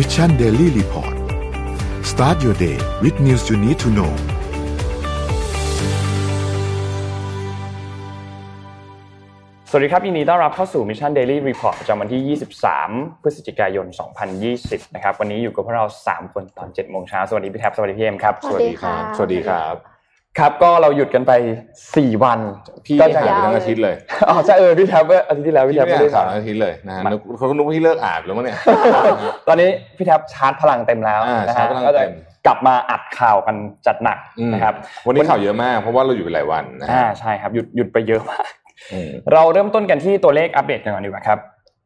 Mission Daily Report start your day with news you need to know สวัสดีครับยินดีต้อนรับเข้าสู่ Mission Daily Report ประจำวันที่ 23 พฤศจิกายน 2020 นะครับ วันนี้อยู่กับพวกเรา 3 คนตอน 7 โมงเช้า สวัสดีพี่แท็บ สวัสดีพี่เอ็มครับ สวัสดีค่ะสวัสดีครับ ครับก็เราหยุดกันไป4วันพี่ก็หายจะไปทั้งอาทิตย์เลยอ๋อใช่เออพี่แท็บเมื่ออาทิตย์ที่แล้วพี่พี่แท็บไม่ไม่ได้ได้ข่าวมาทั้งอาทิตย์เลยนะฮะมานึกเขาก็นึกว่าพี่เลิกอ่านแล้วมั้งเนี่ยตอนนี้พี่แท็บชาร์จพลังเต็มแล้วอ่านะชาฮะร์จพลังก็จะเต็มกลับมาอัดข่าวกันจัดหนักอืมนะครับวันนี้ข่าวเยอะมากเพราะว่าเราอยู่ไปหลายวันนะอ่าฮะใช่ครับหยุดหยุดไปเยอะมากอืมเราเริ่มต้นกันที่ตัวเลขอัปเดตกันก่อนดีกว่าครับ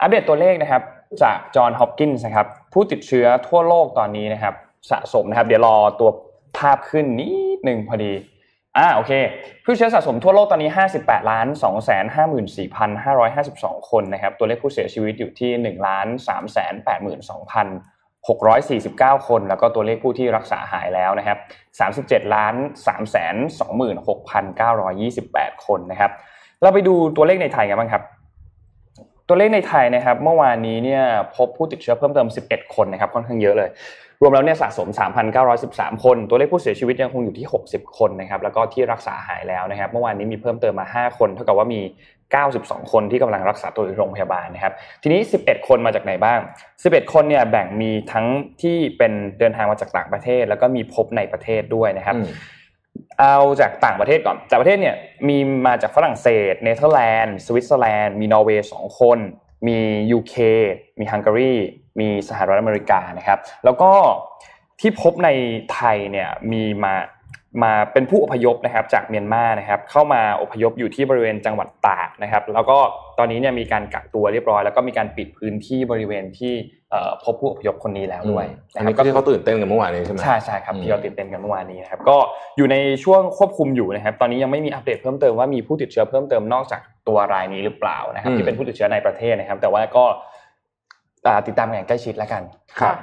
อัปเดตตัวเลขนะครับจากจอห์นฮอปกินส์นะครับผู้ติดเชื้อทั่วโลกตอนนี้นะครับสะสมนะครับ เดี๋ยวรอตัวภาพขึ้นนิดหนึ่งพอดี อ่าโอเคผู้เชื้อสะสมทั่วโลกตอนนี้ 58ล้าน2 5 4 5 5 2 คนนะครับตัวเลขผู้เสียชีวิตอยู่ที่1ล้าน3 8 2 649 คนแล้วก็ตัวเลขผู้ที่รักษาหายแล้วนะครับ37ล้าน3 2 6 928 คนนะครับเราไปดูตัวเลขในไทยกันบ้างครับ ตัวเลขในไทยนะครับ เมื่อวานนี้เนี่ยพบผู้ติดเชื้อเพิ่มเติม 11 คนนะครับค่อนข้างเยอะเลย รวมแล้วเนี่ยสะสม 3,913 คน ตัวเลขผู้เสียชีวิตยังคงอยู่ที่ 60 คนนะครับ แล้วก็ที่รักษาหายแล้วนะครับ เมื่อวานนี้มีเพิ่มเติมมา 5 คน เท่ากับว่ามี 92 คนที่กำลังรักษาตัวอยู่โรงพยาบาลนะครับ ทีนี้ 11 คนมาจากไหนบ้าง 11 คนเนี่ยแบ่งมีทั้งที่เป็นเดินทางมาจากต่างประเทศ แล้วก็มีพบในประเทศด้วยนะครับอืมเอาจากต่างประเทศก่อน จากประเทศเนี่ยมีมาจากฝรั่งเศส เนเธอร์แลนด์ สวิตเซอร์แลนด์ มีนอร์เวย์สองคน มี UK มีฮังการีมีสหรัฐอเมริกานะครับ แล้วก็ที่พบในไทยเนี่ยมีมามาเป็นผู้อพยพนะครับจากเมียนมานะครับ เข้ามาอพยพอยู่ที่บริเวณจังหวัดตากนะครับ แล้วก็ตอนนี้เนี่ยมีการกักตัวเรียบร้อย แล้วก็มีการปิดพื้นที่บริเวณที่ พบผู้อพยพคนนี้แล้วด้วยอันะนครับนี้ก็ที่เขาตื่นเต้นกันเมื่อวานนี้ใช่ไหมใช่ใช่ครับอืมที่เราติดเต้นกันเมื่อวานนี้นะครับก็อยู่ในช่วงควบคุมอยู่นะครับตอนนี้ยังไม่มีอัปเดตเพิ่มเติมว่ามีผู้ติดเชื้อเพิ่มเติมนอกจากตัวรายนี้หรือเปล่านะครับที่เป็นผู้ติดเชื้อในประเทศนะครับ แต่ว่าก็อ่าติดตามกันอย่างใกล้ชิดแล้วกันครับ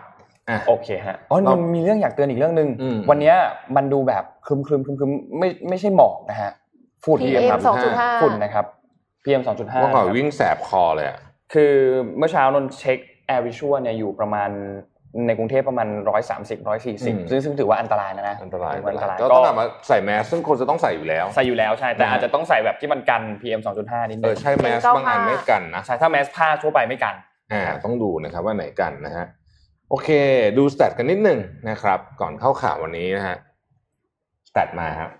อะโอเคฮะอ๋อเรามันมีเรื่องอยากเตือนอีกเรื่องหนึ่งอืมวันเนี้ยมันดูแบบครึมครึมครึมครึมไม่ไม่ใช่หมอกนะฮะฝุ่น PM ครับสองจุดห้าฝุ่นนะครับ PM 2.5เมื่อก่อนครับวิ่งแสบคอเลยอะคือเมื่อเช้านนท์เช็ค Air Visual เนี่ยอยู่ประมาณในกรุงเทพประมาณ 130 140 ซึ่งซึ่งถือว่าอันตรายนะนะอันตรายถืว่อันตรายก็ก็ต้องกลับมาใส่แมสซึ่งคนจะต้องใส่อยู่แล้ว ใส่อยู่แล้วใช่ แต่นะฮะอาจจะต้องใส่แบบที่มันกัน PM 2.5 นิดเอนึองใช่แมสเป็นบางอัน95ไม่กันนะ ใช่ ถ้าแมสผ้าทั่วไปไม่กันอ่าต้องดูนะครับว่าไหนกันนะฮะโอเค ดูสแตทกันนิดหนึ่งนะครับ ก่อนเข้าข่าววันนี้นะฮะสแตทมาครับ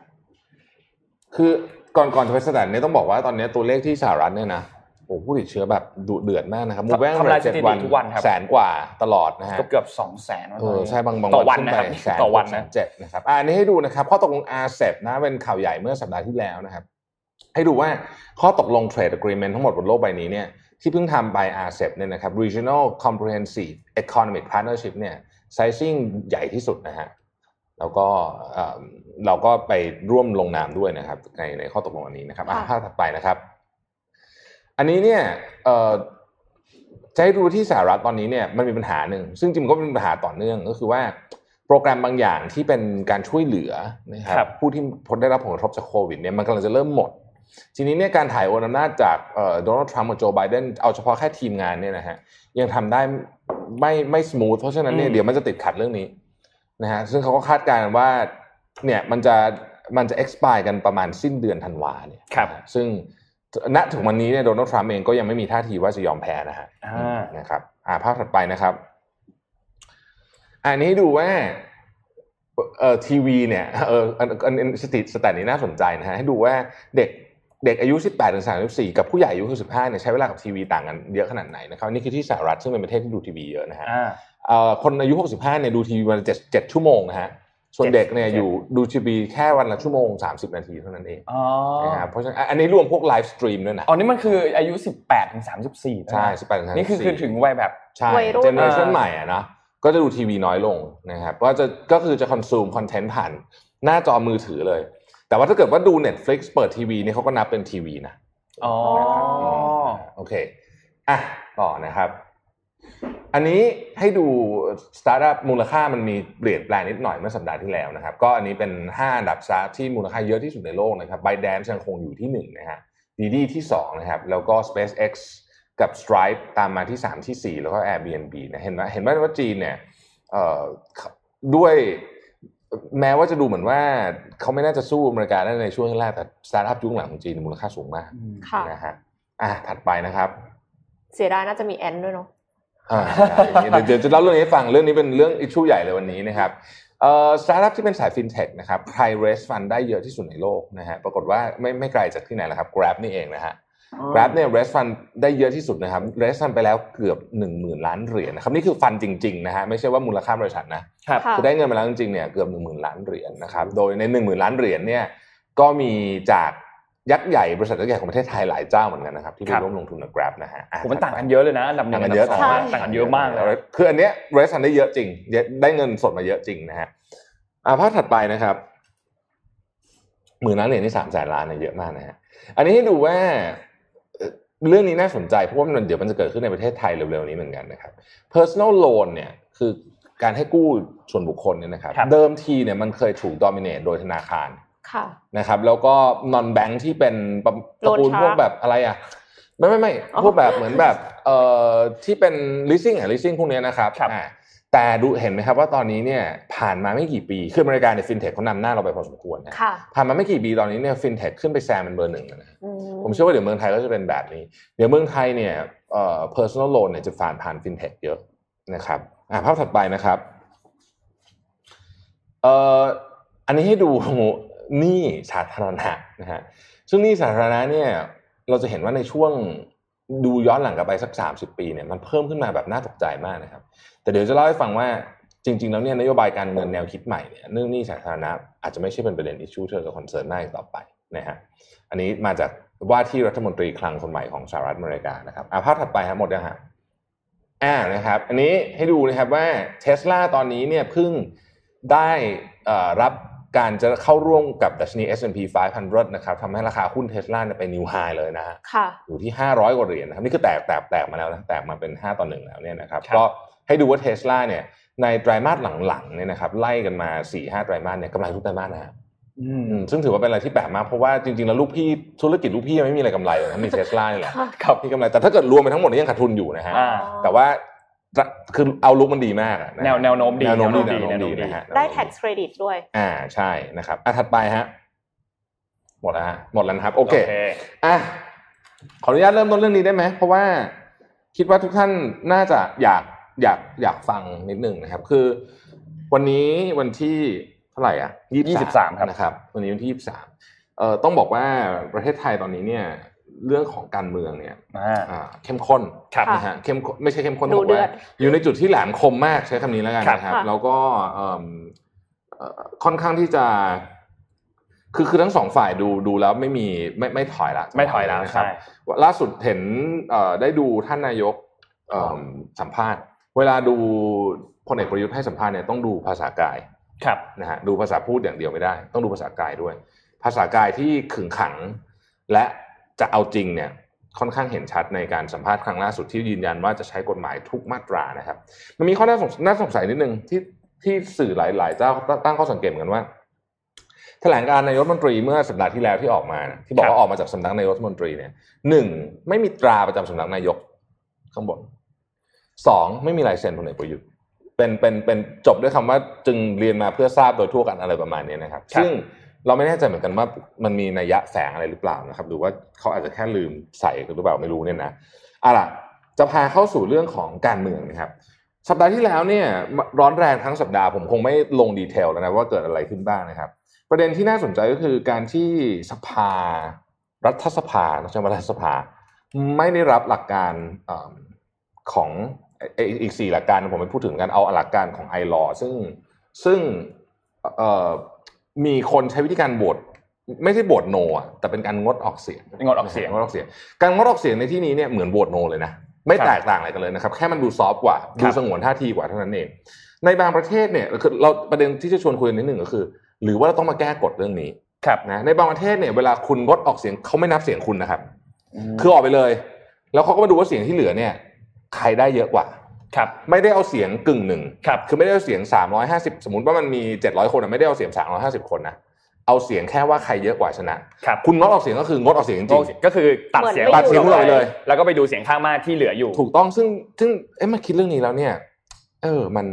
คือก่อนก่อนจะไปสแตทเนี่ยต้องบอกว่าตอนนี้ตัวเลขที่สหรัฐเนี่ยนะ โอ้ผู้ติดเชื้อแบบดุเดือดมากนะครับมูแวงทำลายเจ็ดสถิติวันทุกวันครับแสนกว่าตลอดนะฮะเกือบเกือบสองแสนเออใช่บางบางต่อวันขึ้นะครับไปแสนต่อวันแสนะเจ็ดนะครับอะอันนี้ให้ดูนะครับข้อตกลง RCEP นะเป็นข่าวใหญ่เมื่อสัปดาห์ที่แล้วนะครับ ให้ดูว่าข้อตกลง Trade Agreement ทั้งหมดบนโลกใบนี้เนี่ยที่เพิ่งทำไป RCEP เนี่ยนะครับ Regional Comprehensive Economic Partnership เนี่ย sizing ใหญ่ที่สุดนะฮะแล้วก็เอ่อเราก็ไปร่วมลงนามด้วยนะครับในในข้อตกลงอันนี้นะครับอะค่ะภาพถัดไปนะครับ อันนี้เนี่ยเอ่อจะให้ดูที่สหรัฐตอนนี้เนี่ยมันมีปัญหาหนึ่งซึ่งจริงๆก็เป็นปัญหาต่อเนื่องก็คือว่าโปรแกรมบางอย่างที่เป็นการช่วยเหลือนะครับครับผู้ที่พ้นได้รับผลกระทบจากโควิดเนี่ยมันกำลังจะเริ่มหมด ทีนี้เนี่ยการถ่ายโอนอำนาจจากโดนัลด์ทรัมป์กับโจไบเดนเอาเฉพาะแค่ทีมงานเนี่ยนะฮะยังทำได้ไม่ไม่ส o t h เพราะฉะนั้นเนี่ยอืมเดี๋ยวมันจะติดขัดเรื่องนี้นะฮะซึ่งเขาก็คาดการณ์ว่าเนี่ยมันจะมันจะ expire กันประมาณสิ้นเดือนธันวาเนี่ยครับนะฮะซึ่ง ณถึงวันนี้เนี่ยโดนัลด์ทรัมป์เองก็ยังไม่มีท่าทีว่าจะยอมแพ้นะฮะอ่านะครับอ่าภาพถัดไปนะครับ อันนี้ดูว่าเอ่อทีวีเนี่ยเอออันอันอันสถิติ stat นี้น่าสนใจนะฮะให้ดูว่าเด็กเด็กอายุ 18ถึง34 กับผู้ใหญ่อายุ15เนี่ยใช้เวลากับทีวีต่างกันเยอะขนาดไหนนะครับนี่คือที่สหรัฐซึ่งเป็นประเทศที่ดูทีวีเยอะนะฮะอ่าเอ่อคนอายุ 65เนี่ยดูทีวีวันละเจ็ดเจ็ดชั่วโมงนะฮะ ส่วนเด็กเนี่ยเจ็ดอยู่ดูทีวีแค่วันละชั่วโมง 30 นาทีเท่านั้นเองอ๋อนะครับเพราะฉะนั้นอันนี้รวมพวก live stream ด้วยนะอ๋อนี่มันคืออายุ 18ถึง34 ใช่ 18ถึง34นี่คือคือถึงวัยแบบใช่วัยรุ่น generation อ่าใหม่อะเนาะก็จะดูทีวีน้อยลงนะครับก็จะก็คือจะ consume content ผ่านหน้าจอมือถือเลย แต่ว่าถ้าเกิดว่าดู Netflix เปิดทีวีเนี่ยเขาก็นับเป็นทีวีนะอ๋อโอเคอะต่อนะครับ อันนี้ให้ดูสตาร์ทอัพมูลค่ามันมีเปลี่ยนแปลงนิดหน่อยเมื่อสัปดาห์ที่แล้วนะครับ ก็อันนี้เป็น 5 อันดับสตาร์ทอัพที่มูลค่าเยอะที่สุดในโลกนะครับ ByteDance ยังคงอยู่ที่ 1 นะฮะ Didi ที่ 2 นะครับ แล้วก็ SpaceX กับ Stripe ตามมาที่ 3 ที่ 4 แล้วก็ Airbnb นะเห็นไหมเห็นไหมว่าจีนเนี่ยเอ่อด้วยแม้ว่าจะดูเหมือนว่าเขาไม่น่าจะสู้อเมริกาได้ในช่วงแรกแต่สตาร์ทอัพยุคหลังของจีนมูลค่าสูงมากค่ะนะฮะอะถัดไปนะครับ เสียดายน่าจะมี Ant ด้วยเนาะอ่า เดี๋ยวเดี๋ยวจะเล่าเรื่องนี้ให้ฟังเรื่องนี้เป็นเรื่อง issue ใหญ่เลยวันนี้นะครับเอ่อสตาร์ทอัพที่เป็นสายฟินเทคนะครับใคร raise fund ได้เยอะที่สุดในโลกนะฮะปรากฏว่าไม่ไม่ไกลจากที่ไหนแล้วครับ Grab นี่เองนะฮะ Grab เนี่ย raise fund ได้เยอะที่สุดนะครับ raise fund ไปแล้วเกือบ 1 0,000 ล้านเหรียญนะครับนี่คือฟันจริงๆนะฮะไม่ใช่ว่ามูลค่าบริษัทนะครับค่ะคือได้เงินมาแล้วจริงๆเนี่ยเกือบ 1 0,000 ล้านเหรียญนะครับโดยใน 1 0,000 ล้านเหรียญเนี่ยก็มีจาก ยักษ์ใหญ่บริษัทยักษ์ใหญ่ของประเทศไทยหลายเจ้าเหมือนกันนะครับที่ไปครับร่วมลงทุนกับ Grab นะฮะอะผมมันต่างกันเยอะเลยนะอันดับหนึ่งต่างกันเยอะนดับสงใช่ต่างกันเยอะมากเลยคืออันเนี้ยเรสซันได้เยอะจริงได้เงินสดมาเยอะจริงนะฮะอ่าภาพถัดไปนะครับหมื่นล้านเหรียญนี่สามแสนล้านเนี่ยเยอะมากนะฮะอันนี้ให้ดูว่าเอ่อเรื่องนี้น่าสนใจเพราะว่ามันเดี๋ยวมันจะเกิดขึ้นในประเทศไทยเร็วๆนี้เหมือนกันนะครับ personal loan เนี่ยคือการให้กู้ส่วนบุคคลเนี่ยนะครับครับเดิมทีเนี่ยมันเคยถูก dominate โดยธนาคารค่ะ นะครับแล้วก็ non bank ที่เป็นประตระกูล Loan Shark พวกแบบอะไรอะไม่ไม่ไม่อ๋อพวกแบบเหมือนแบบเอ่อที่เป็น leasing อะ leasing พวกเนี้ยนะครับครับอ่าแต่ดูเห็นไหมครับว่าตอนนี้เนี่ยผ่านมาไม่กี่ปีคืออเมริกาเนี่ยฟินเทคเขานำหน้าเราไปพอสมควรนะค่ะผ่านมาไม่กี่ปีตอนนี้เนี่ยฟินเทคขึ้นไปแซงเป็นเบอร์หนึ่งแล้วนะอืผมเชื่อว่าเดี๋ยวเมืองไทยก็จะเป็นแบบนี้ เดี๋ยวเมืองไทยเนี่ยเอ่อ personal loan เนี่ยจะผ่านผ่านฟินเทคเยอะนะครับอ่าภาพถัดไปนะครับเอ่ออันนี้ให้ดู หนี้สาธารณะนะฮะซึ่งหนี้สาธารณะเนี่ยเราจะเห็นว่าในช่วงดูย้อนหลังกลับไปสัก 30 ปีเนี่ยมันเพิ่มขึ้นมาแบบน่าตกใจมากนะครับ แต่เดี๋ยวจะเล่าให้ฟังว่าจริงๆแล้วเนี่ยนโยบายการเงินแนวคิดใหม่เนี่ยเรื่องหนี้สาธารณะอาจจะไม่ใช่เป็นประเด็น issue ที่เราจะ concern มากอีกต่อไปนะฮะอันนี้มาจากว่าที่รัฐมนตรีคลังคนใหม่ของสหรัฐอเมริกานะครับอ่าภาพถัดไปครับหมดแล้วฮะอ่านะครับอันนี้ให้ดูนะครับว่าเทสลาตอนนี้เนี่ยเพิ่งได้รับ การจะเข้าร่วมกับดัชนี S&P 500 นะครับทำให้ราคาหุ้นเทสลาเนี่ยไป new high เลยนะฮะค่ะอยู่ที่ 500 กว่าเหรียญนะครับนี่คือแตกแตกแตกมาแล้วนะแตกมาเป็น 5 ต่อ1แล้วเนี่ยนะครับครับก็ให้ดูว่าเทสลาเนี่ยในไตรมาสหลังๆเนี่ยนะครับไล่กันมา 4-5 ไตรมาสเนี่ยกำไรทุกไตรมาสนะฮะอืมอืมซึ่งถือว่าเป็นอะไรที่แปลกมากเพราะว่าจริงๆแล้วลูกพี่ธุรกิจลูกพี่ยังไม่มีอะไรกำไรเลยนะมีเทสลานี่แหละครับมีกำไรแต่ถ้าเกิดรวมไปทั้งหมดนี่ยังขาดทุนอยู่นะฮะอ่าแต่ว่า คือเอาลุกมันดีมากอะะแนวแนวโน้มดีแนวโน้มดีแนแนววโน้โน้มมดีดีนะฮะได้ tax credit ด้วย อ่าใช่นะครับอะถัดไปฮะหมดแล้วฮะหมดแล้วนะครับ โอเคอะขออนุญาตเริ่มต้นเรื่องนี้ได้ไหมเพราะว่าคิดว่าทุกท่านน่าจะอยากอยากอยากฟังนิดหนึ่งนะครับ คือ วันนี้วันที่เท่าไหร่อะ23ครับนะครับ วันนี้วันที่ยี่สามเอ่อต้องบอกว่าประเทศไทยตอนนี้เนี่ย เรื่องของการเมืองเนี่ยอ่าอ่าเข้มข้นครับนะฮะเข้มข้นไม่ใช่เข้มข้นดูบอกเดืว่าอดอยู่ในจุดที่แหลมคมมากใช้คำนี้แล้วกันครับนะครับค่ะแล้วก็เอิ่มเอ่อค่อนข้างที่จะ คือคือทั้งสองฝ่ายดูดูแล้วไม่มีไม่ไม่ถอยละไม่ถอยแล้วนะครับใช่ล่าสุดเห็นเอ่อได้ดูท่านนายกเอิ่มสัมภาษณ์ เวลาดูพลเอกประยุทธ์ให้สัมภาษณ์เนี่ยต้องดูภาษากายครับนะฮะดูภาษาพูดอย่างเดียวไม่ได้ ต้องดูภาษากายด้วย ภาษากายที่ขึงขังและ จะเอาจริงเนี่ยค่อนข้างเห็นชัดในการสัมภาษณ์ครั้งล่าสุดที่ยืนยันว่าจะใช้กฎหมายทุกมาตรานะครับ มันมีข้อน่าสงน่าสงสัยนิดนึงที่ที่สื่อหลาย ๆ เจ้าตั้งตั้งข้อสังเกตเหมือนกันว่าแถลงการนายกรัฐมนตรีเมื่อสัปดาห์ที่แล้วที่ออกมานะที่บอกครับว่าออกมาจากสำนักนายกรัฐมนตรีเนี่ยหนึ่งไม่มีตราประจำสำนักนายกข้างบนสองไม่มีลายเซ็นพลเอกประยุทธ์เป็นเป็นเป็นจบด้วยคำว่าจึงเรียนมาเพื่อทราบโดยทั่วกันอะไรประมาณนี้นะครับครับซึ่ง เราไม่แน่ใจเหมือนกันว่ามันมีนัยยะแฝงอะไรหรือเปล่านะครับหรือว่าเขาอาจจะแค่ลืมใส่หรือเปล่าไม่รู้เนี่ยนะเอาล่ะจะพาเข้าสู่เรื่องของการเมืองนะครับสัปดาห์ที่แล้วเนี่ยร้อนแรงทั้งสัปดาห์ผมคงไม่ลงดีเทลแล้วนะว่าเกิดอะไรขึ้นบ้างนะครับ ประเด็นที่น่าสนใจก็คือการที่สภา รัฐสภาใช่ไหมรัฐสภา ไม่ได้รับหลักการอของเอ่ออีกสี่หลักการผมไม่พูดถึงกันเอาหลักการของไอรอซึ่งซึ่ง มีคนใช้วิธีการโหวตไม่ใช่โหวตโนอะแต่เป็นการงดออกเสียงงดออกเสียงงดออกเสียง การงดออกเสียงในที่นี้เนี่ยเหมือนโหวตโนเลยนะไม่ครับแตกต่างอะไรกันเลยนะครับ แค่มันดูซอฟต์กว่าคดูรับสงวนท่าทีกว่าเท่านั้นเอง ในบางประเทศเนี่ยคือเราประเด็นที่จะชวนคุยนิดหนึ่งก็คือ หรือว่าเราต้องมาแก้กฎเรื่องนี้ครับนะในบางประเทศเนี่ยเวลาคุณงดออกเสียงเขาไม่นับเสียงคุณนะครับ คือออกไปเลย แล้วเขาก็มาดูว่าเสียงที่เหลือเนี่ยใครได้เยอะกว่า ครับไม่ได้เอาเสียงกึ่งหนึ่งครับคือไม่ได้เอาเสียง 350 สมมติว่ามันมี 700 คนอะไม่ได้เอาเสียง 350 คนนะเอาเสียงแค่ว่าใครเยอะกว่าชนะครับคุณงดออกเสียงก็คืองดออกเสียงจริงก็คือตัดเสียงเหมือนไม่ตัดเสียงพวกเราไปเลย แล้วก็ไปดูเสียงข้างมากที่เหลืออยู่ ถูกต้องซึ่งซึ่งเอ๊ะมาคิดเรื่องนี้แล้วเนี่ย เออมัน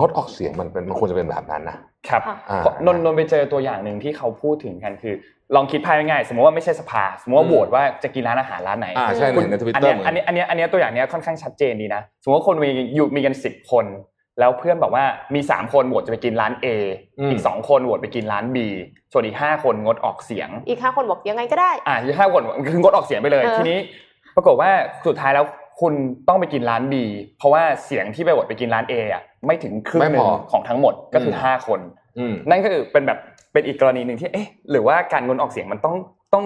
งดออกเสียงมันเป็นมันควรจะเป็นแบบนั้นนะครับค่ะอ่าเพราะนนท์นนท์ไปเจอตัวอย่างหนึ่งที่เขาพูดถึงกันคือ ลองคิดภายง่ายๆสมมติว่าไม่ใช่สภาสมมติว่าโหวตว่าจะกินร้านอาหารร้านไหนอ่าใช่คุณในทวิตอันเตอเนี้ร์ยอันนี้อันเนี้ยอันเนี้ยตัวอย่างเนี้ยค่อนข้างชัดเจนดีนะสมมติว่าคนมีอยู่มีกันสิบคน แล้วเพื่อนบอกว่ามีสามคนโหวตจะไปกินร้าน A อีกสองคนโหวตไปกินร้าน B ส่วนอีกห้าคนงดออกเสียง อีกห้าคนบอกยังไงก็ได้อ่ายี่ห้าคนคืองดออกเสียงไปเลยเออทีนี้ ปรากฏว่าสุดท้ายแล้ว คุณต้องไปกินร้าน B เพราะว่าเสียงที่ไปโหวตไปกินร้าน A อะไม่ถึงครึ่งหนึ่งของทั้งหมดก็คือห้าคนอืมนั่นก็คือเป็นแบบเป็นอีกกรณีหนึ่งที่เอ๊ะหรือว่าการงดออกเสียงมันต้องต้อง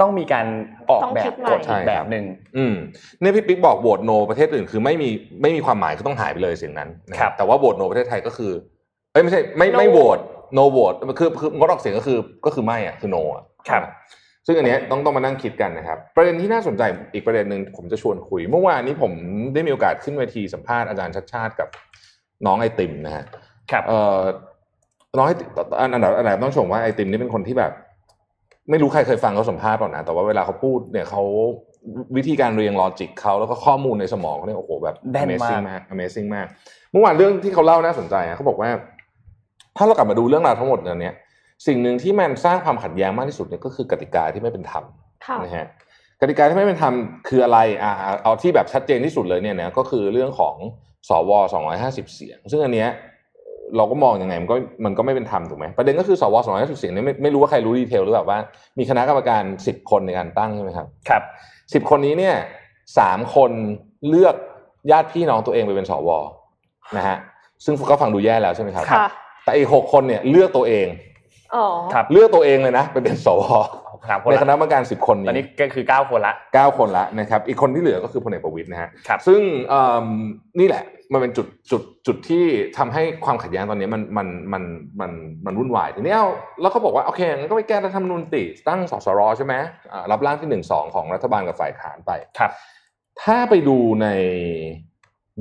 ต้องมีการออกต้องแบคิบดใหม่กฎอีกแบบหนึ่งอืมเนี่ยพี่ปิ๊กบอกโหวตโนประเทศอื่นคือไม่มีไม่มีความหมายก็ต้องหายไปเลยเสียงนั้นนะครับแต่ว่าโหวตโนประเทศไทยก็คือเอ้ยไม่ใช่ไม่ No ไม่โหวต no vote คือคืองดออกเสียงก็คือก็คือไม่อะคือ no อะครับ ซึ่งอันเนี้ยต้องต้องมานั่งคิดกันนะครับ ประเด็นที่น่าสนใจอีกประเด็นหนึ่งผมจะชวนคุย เมื่อวานนี้ผมได้มีโอกาสขึ้นเวทีสัมภาษณ์อาจารย์ชัดชาติกับน้องไอติมนะฮะครับเอ่อน้องไอติมอันอันดับอันดับต้องชมว่าไอติมนี่เป็นคนที่แบบ ไม่รู้ใครเคยฟังเขาสัมภาษณ์เปล่านะแต่ว่าเวลาเขาพูดเนี่ยเขาวิธีการเรียงลอจิกเขาแล้วก็ข้อมูลในสมองเขาเนี่ยโอ้โหแบบแน่นมาก amazing มาก amazing มาก เมื่อวานเรื่องที่เขาเล่าน่าสนใจอะเขาบอกว่า ถ้าเรากลับมาดูเรื่องราวทั้งหมดเนี่ย สิ่งหนึ่งที่มันสร้างความขัดแย้งมากที่สุดเนี่ยก็คือกติกาที่ไม่เป็นธรรมค่ะนะฮะกติกาที่ไม่เป็นธรรมคืออะไรอ่าเอาที่แบบชัดเจนที่สุดเลยเนี่ยนะก็คือเรื่องของสว250 เสียง ซึ่งอันเนี้ยเราก็มองยังไงมันก็มันก็ไม่เป็นธรรมถูกไหมประเด็นก็คือสว250เสียงเนี่ยไม่ไม่รู้ว่าใครรู้ดีเทลหรือเปล่าว่า มีคณะกรรมการ10คนในการตั้งใช่ไหมครับครับสิบคนนี้เนี่ยสามคนเลือกญาติพี่น้องตัวเองไปเป็นสวนะฮะซึ่งก็ฟังดูแย่แล้วใช่ไหมครับค่ะแต่อีกหกคนเนี่ยเลือกตัวเองอ๋อครับ เลือกตัวเองเลยนะไปเป็นสวสามคนในคณะละกรรมการสิบคนตอนนี้นี้ก็คือเก้าคนละเก้าคนละนะครับ อีกคนที่เหลือก็คือพลเอกประวิตยนะฮะครับซึ่งเอิ่มนี่แหละมันเป็นจุดจุดจุดที่ทำให้ความขัดแย้งตอนนี้มันมันมันมันมันวุ่นวายทีนี้เอาแล้วเขาบอกว่าโอเคงั้นก็ไปแก้รัฐธรรมนูญติตั้งสสรใช่ไหมอ่ารับร่างที่หนึ่งสองของรัฐบาลกับฝ่ายค้านไปครับ ถ้าไปดูใน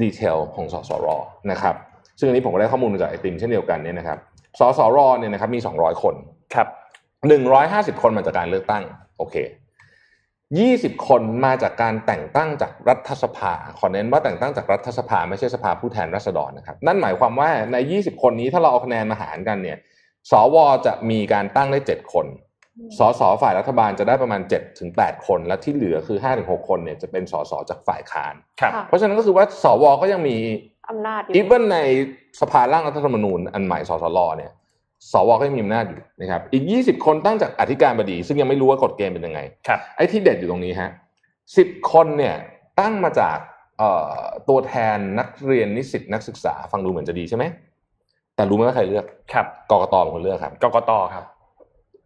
ดีเทลของสสรนะครับ ซึ่งอันนี้ผมก็ได้ข้อมูลมาจากไอติมเช่นเดียวกันเนี่ยนะครับ สสรเนี่ยนะครับมี 200 คนครับ150 คนมาจากการเลือกตั้งโอเค20 คนมาจากการแต่งตั้งจากรัฐสภาขอเน้นว่าแต่งตั้งจากรัฐสภา ไม่ใช่สภาผู้แทนราษฎรนะครับ นั่นหมายความว่าใน 20 คนนี้ถ้าเราเอาคะแนนมาหารกันเนี่ยสวจะมีการตั้งได้ 7 คนสสฝ่ายรัฐบาลจะได้ประมาณ7ถึง8คน และที่เหลือคือ5ถึง6คนเนี่ยจะเป็นสสจากฝ่ายค้านครับค่ะเพราะฉะนั้นก็คือว่าสวก็ยังมี อำนาจอยู่อีเวนในสภาร่างรัฐธรรมนูญอันใหม่สสรเนี่ยสวก็ยังมีอำนาจอยู่นะครับอีก 20 คนตั้งจากอธิการบดี ซึ่งยังไม่รู้ว่ากฎเกณฑ์เป็นยังไงครับไอ้ที่เด็ดอยู่ตรงนี้ฮะสิบคนเนี่ยตั้งมาจากเอ่อตัวแทนนักเรียนนิสิตนักศึกษา ฟังดูเหมือนจะดีใช่ไหมแต่รู้ไหมว่าใครเลือกครับกกตเป็นคนเลือกครับกกตครับ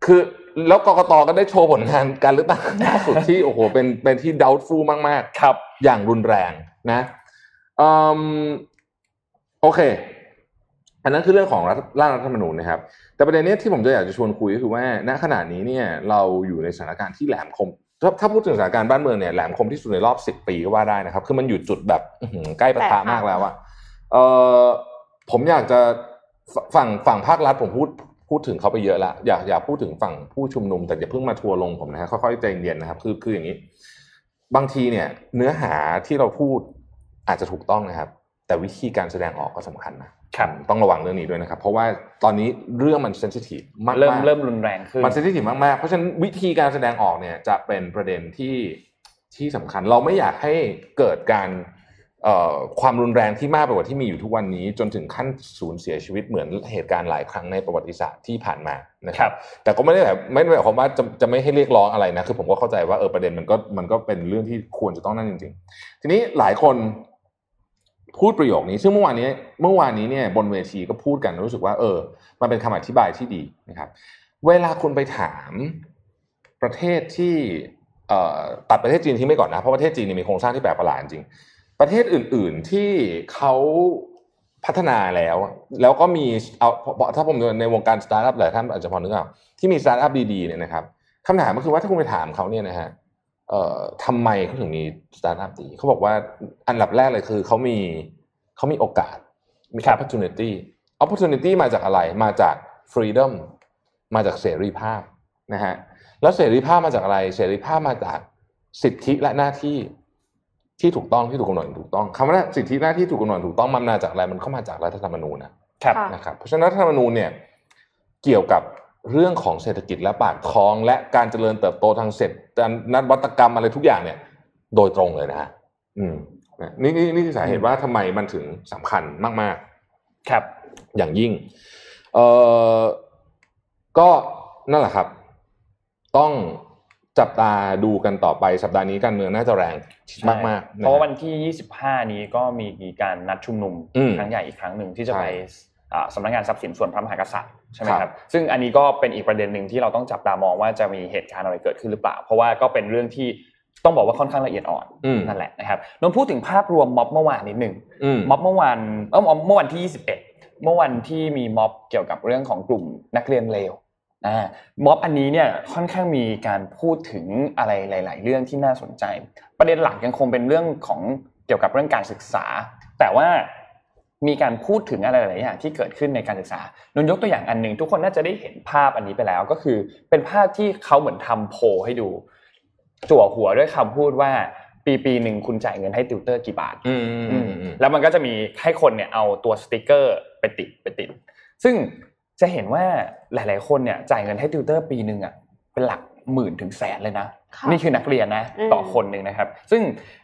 คือแล้วกกตก็ได้โชว์ผลงานการเลือกตั้งล่าสุดที่โอ้โหเป็นเป็นที่ doubtful มากๆ ครับ อย่างรุนแรงนะ อืมโอเค อันนั้นคือเรื่องของรัฐร่างรัฐธรรมนูญนะครับ แต่ประเด็นนี้ที่ผมจะอยากจะชวนคุยก็คือว่าณขณะนี้เนี่ยเราอยู่ในสถานการณ์ที่แหลมคมถ้าถ้าพูดถึงสถานการณ์บ้านเมืองเนี่ยแหลมคมที่สุดในรอบสิบปีก็ว่าได้นะครับ คือมันอยู่จุดแบบใกล้ประทะมากแล้วอะเออผมอยากจะฝั่งฝั่งภาครัฐผมพูดพูดถึงเขาไปเยอะละอยากอยากพูดถึงฝั่งผู้ชุมนุม แต่อย่าเพิ่งมาทัวร์ลงผมนะฮะค่อยๆใจเย็นนะครับ คือคืออย่างนี้ บางทีเนี่ย เนื้อหาที่เราพูด อาจจะถูกต้องนะครับ แต่วิธีการแสดงออกก็สำคัญนะครับต้องระวังเรื่องนี้ด้วยนะครับ เพราะว่าตอนนี้เรื่องมันเซนซิทีฟมากๆเริ่มเริ่มรุนแรงขึ้นมันเซนซิทีฟมากๆเพราะฉะนั้นวิธีการแสดงออกเนี่ยจะเป็นประเด็นที่ที่สำคัญเราไม่อยากให้เกิดการเอ่อความรุนแรงที่มากไปกว่าที่มีอยู่ทุกวันนี้ จนถึงขั้นสูญเสียชีวิตเหมือนเหตุการณ์หลายครั้งในประวัติศาสตร์ที่ผ่านมานะคครัรับบแต่ก็ไม่ได้แบบไม่ได้หมายความว่าจะจะไม่ให้เรียกร้องอะไรนะคือผมก็เข้าใจว่าเออประเด็นมันก็มันก็เป็นเรื่องที่ควรจะต้องนั่นจริง ๆ ทีนี้หลายคน พูดประโยคนี้ ซึ่งเมื่อวานนี้เมื่อวานนี้เนี่ยบนเวทีก็พูดกันรู้สึกว่า เออ มันเป็นคำอธิบายที่ดีนะครับ เวลาคุณไปถามประเทศที่ตัดประเทศจีนทิ้งไปก่อนนะ เพราะประเทศจีนนี่มีโครงสร้างที่แปลกประหลาดจริง ประเทศอื่น ๆที่เขาพัฒนาแล้ว แล้วก็มีเอาถ้าผมในวงการสตาร์ทอัพหลายท่านอาจจะพอนึกออกที่มีสตาร์ทอัพดีๆเนี่ยนะครับคำถามก็คือว่าถ้าคุณไปถามเขาเนี่ยนะฮะ เอ่อทำไมเขาถึงมีสตาร์ทอัพดีเขาบอกว่าอันดับแรกเลยคือเขามีเขามีโอกาสมี opportunity opportunity มาจากอะไรมาจาก freedom มาจากเสรีภาพนะฮะแล้วเสรีภาพมาจากอะไร เสรีภาพมาจากสิทธิและหน้าที่ที่ถูกต้องที่ถูกกำหนดอย่างถูกต้องคำว่าสิทธิหน้าที่ถูกกำหนดถูกต้องมันมาจากอะไรมันเข้ามาจากรัฐธรรมนูญนะครับค่ะนะครับเพราะฉะนั้นรัฐธรรมนูญเนี่ยเกี่ยวกับ เรื่องของเศรษฐกิจและปากท้องและการเจริญเติบโตทางเศรษฐการนวัตกรรมอะไรทุกอย่างเนี่ย โดยตรงเลยนะฮะอืมนะนี่นี่นี่คือสาเหตุว่าทำไมมันถึงสำคัญมาก ๆ ครับ อย่างยิ่ง เอ่อก็นั่นแหละครับ ต้องจับตาดูกันต่อไปสัปดาห์นี้การเมืองน่าจะแรงมากๆเพราะว่านะวันที่ 25 นี้ก็มีการนัดชุมนุมอืมครั้งใหญ่อีกครั้งหนึ่งที่จะใช่ไปอ่า สำนักงานทรัพย์สินส่วนพระมหากษัตริย์ใช่ไหมครับครับซึ่งอันนี้ก็เป็นอีกประเด็นหนึ่งที่เราต้องจับตามองว่าจะมีเหตุการณ์อะไรเกิดขึ้นหรือเปล่า เพราะว่าก็เป็นเรื่องที่ต้องบอกว่าค่อนข้างละเอียดอ่อนอืมนั่นแหละนะครับนนท์พูดถึงภาพรวมม็อบเมื่อวานนิดหนึ่งอืมม็อบเมื่อวานเออเมื่อวันที่ 21 เมื่อวันที่มีม็อบเกี่ยวกับเรื่องของกลุ่มนักเรียนเลวอ่าม็อบอันนี้เนี่ยค่อนข้างมีการพูดถึงอะไรหลาย ๆ เรื่องที่น่าสนใจ ประเด็นหลักยังคงเป็นเรื่องของเกี่ยวกับเรื่องการศึกษา แต่ว่า มีการพูดถึงอะไรหลายๆอย่างที่เกิดขึ้นในการศึกษานะยกตัวอย่างอันหนึ่งทุกคนน่าจะได้เห็นภาพอันนี้ไปแล้ว ก็คือเป็นภาพที่เขาเหมือนทำโพลให้ดู จั่วหัวด้วยคำพูดว่าปีปีหนึ่งคุณจ่ายเงินให้ติวเตอร์กี่บาทอืมอืมอืมอืมแล้วมันก็จะมีให้คนเนี่ยเอาตัวสติกเกอร์ไปติดไปติด ซึ่งจะเห็นว่าหลาย ๆ คนเนี่ยจ่ายเงินให้ติวเตอร์ปีหนึ่งอะเป็นหลักหมื่นถึงแสนเลยนะค่ะ นี่คือนักเรียนนะอืมต่อคนหนึ่งนะครับ ซึ่ง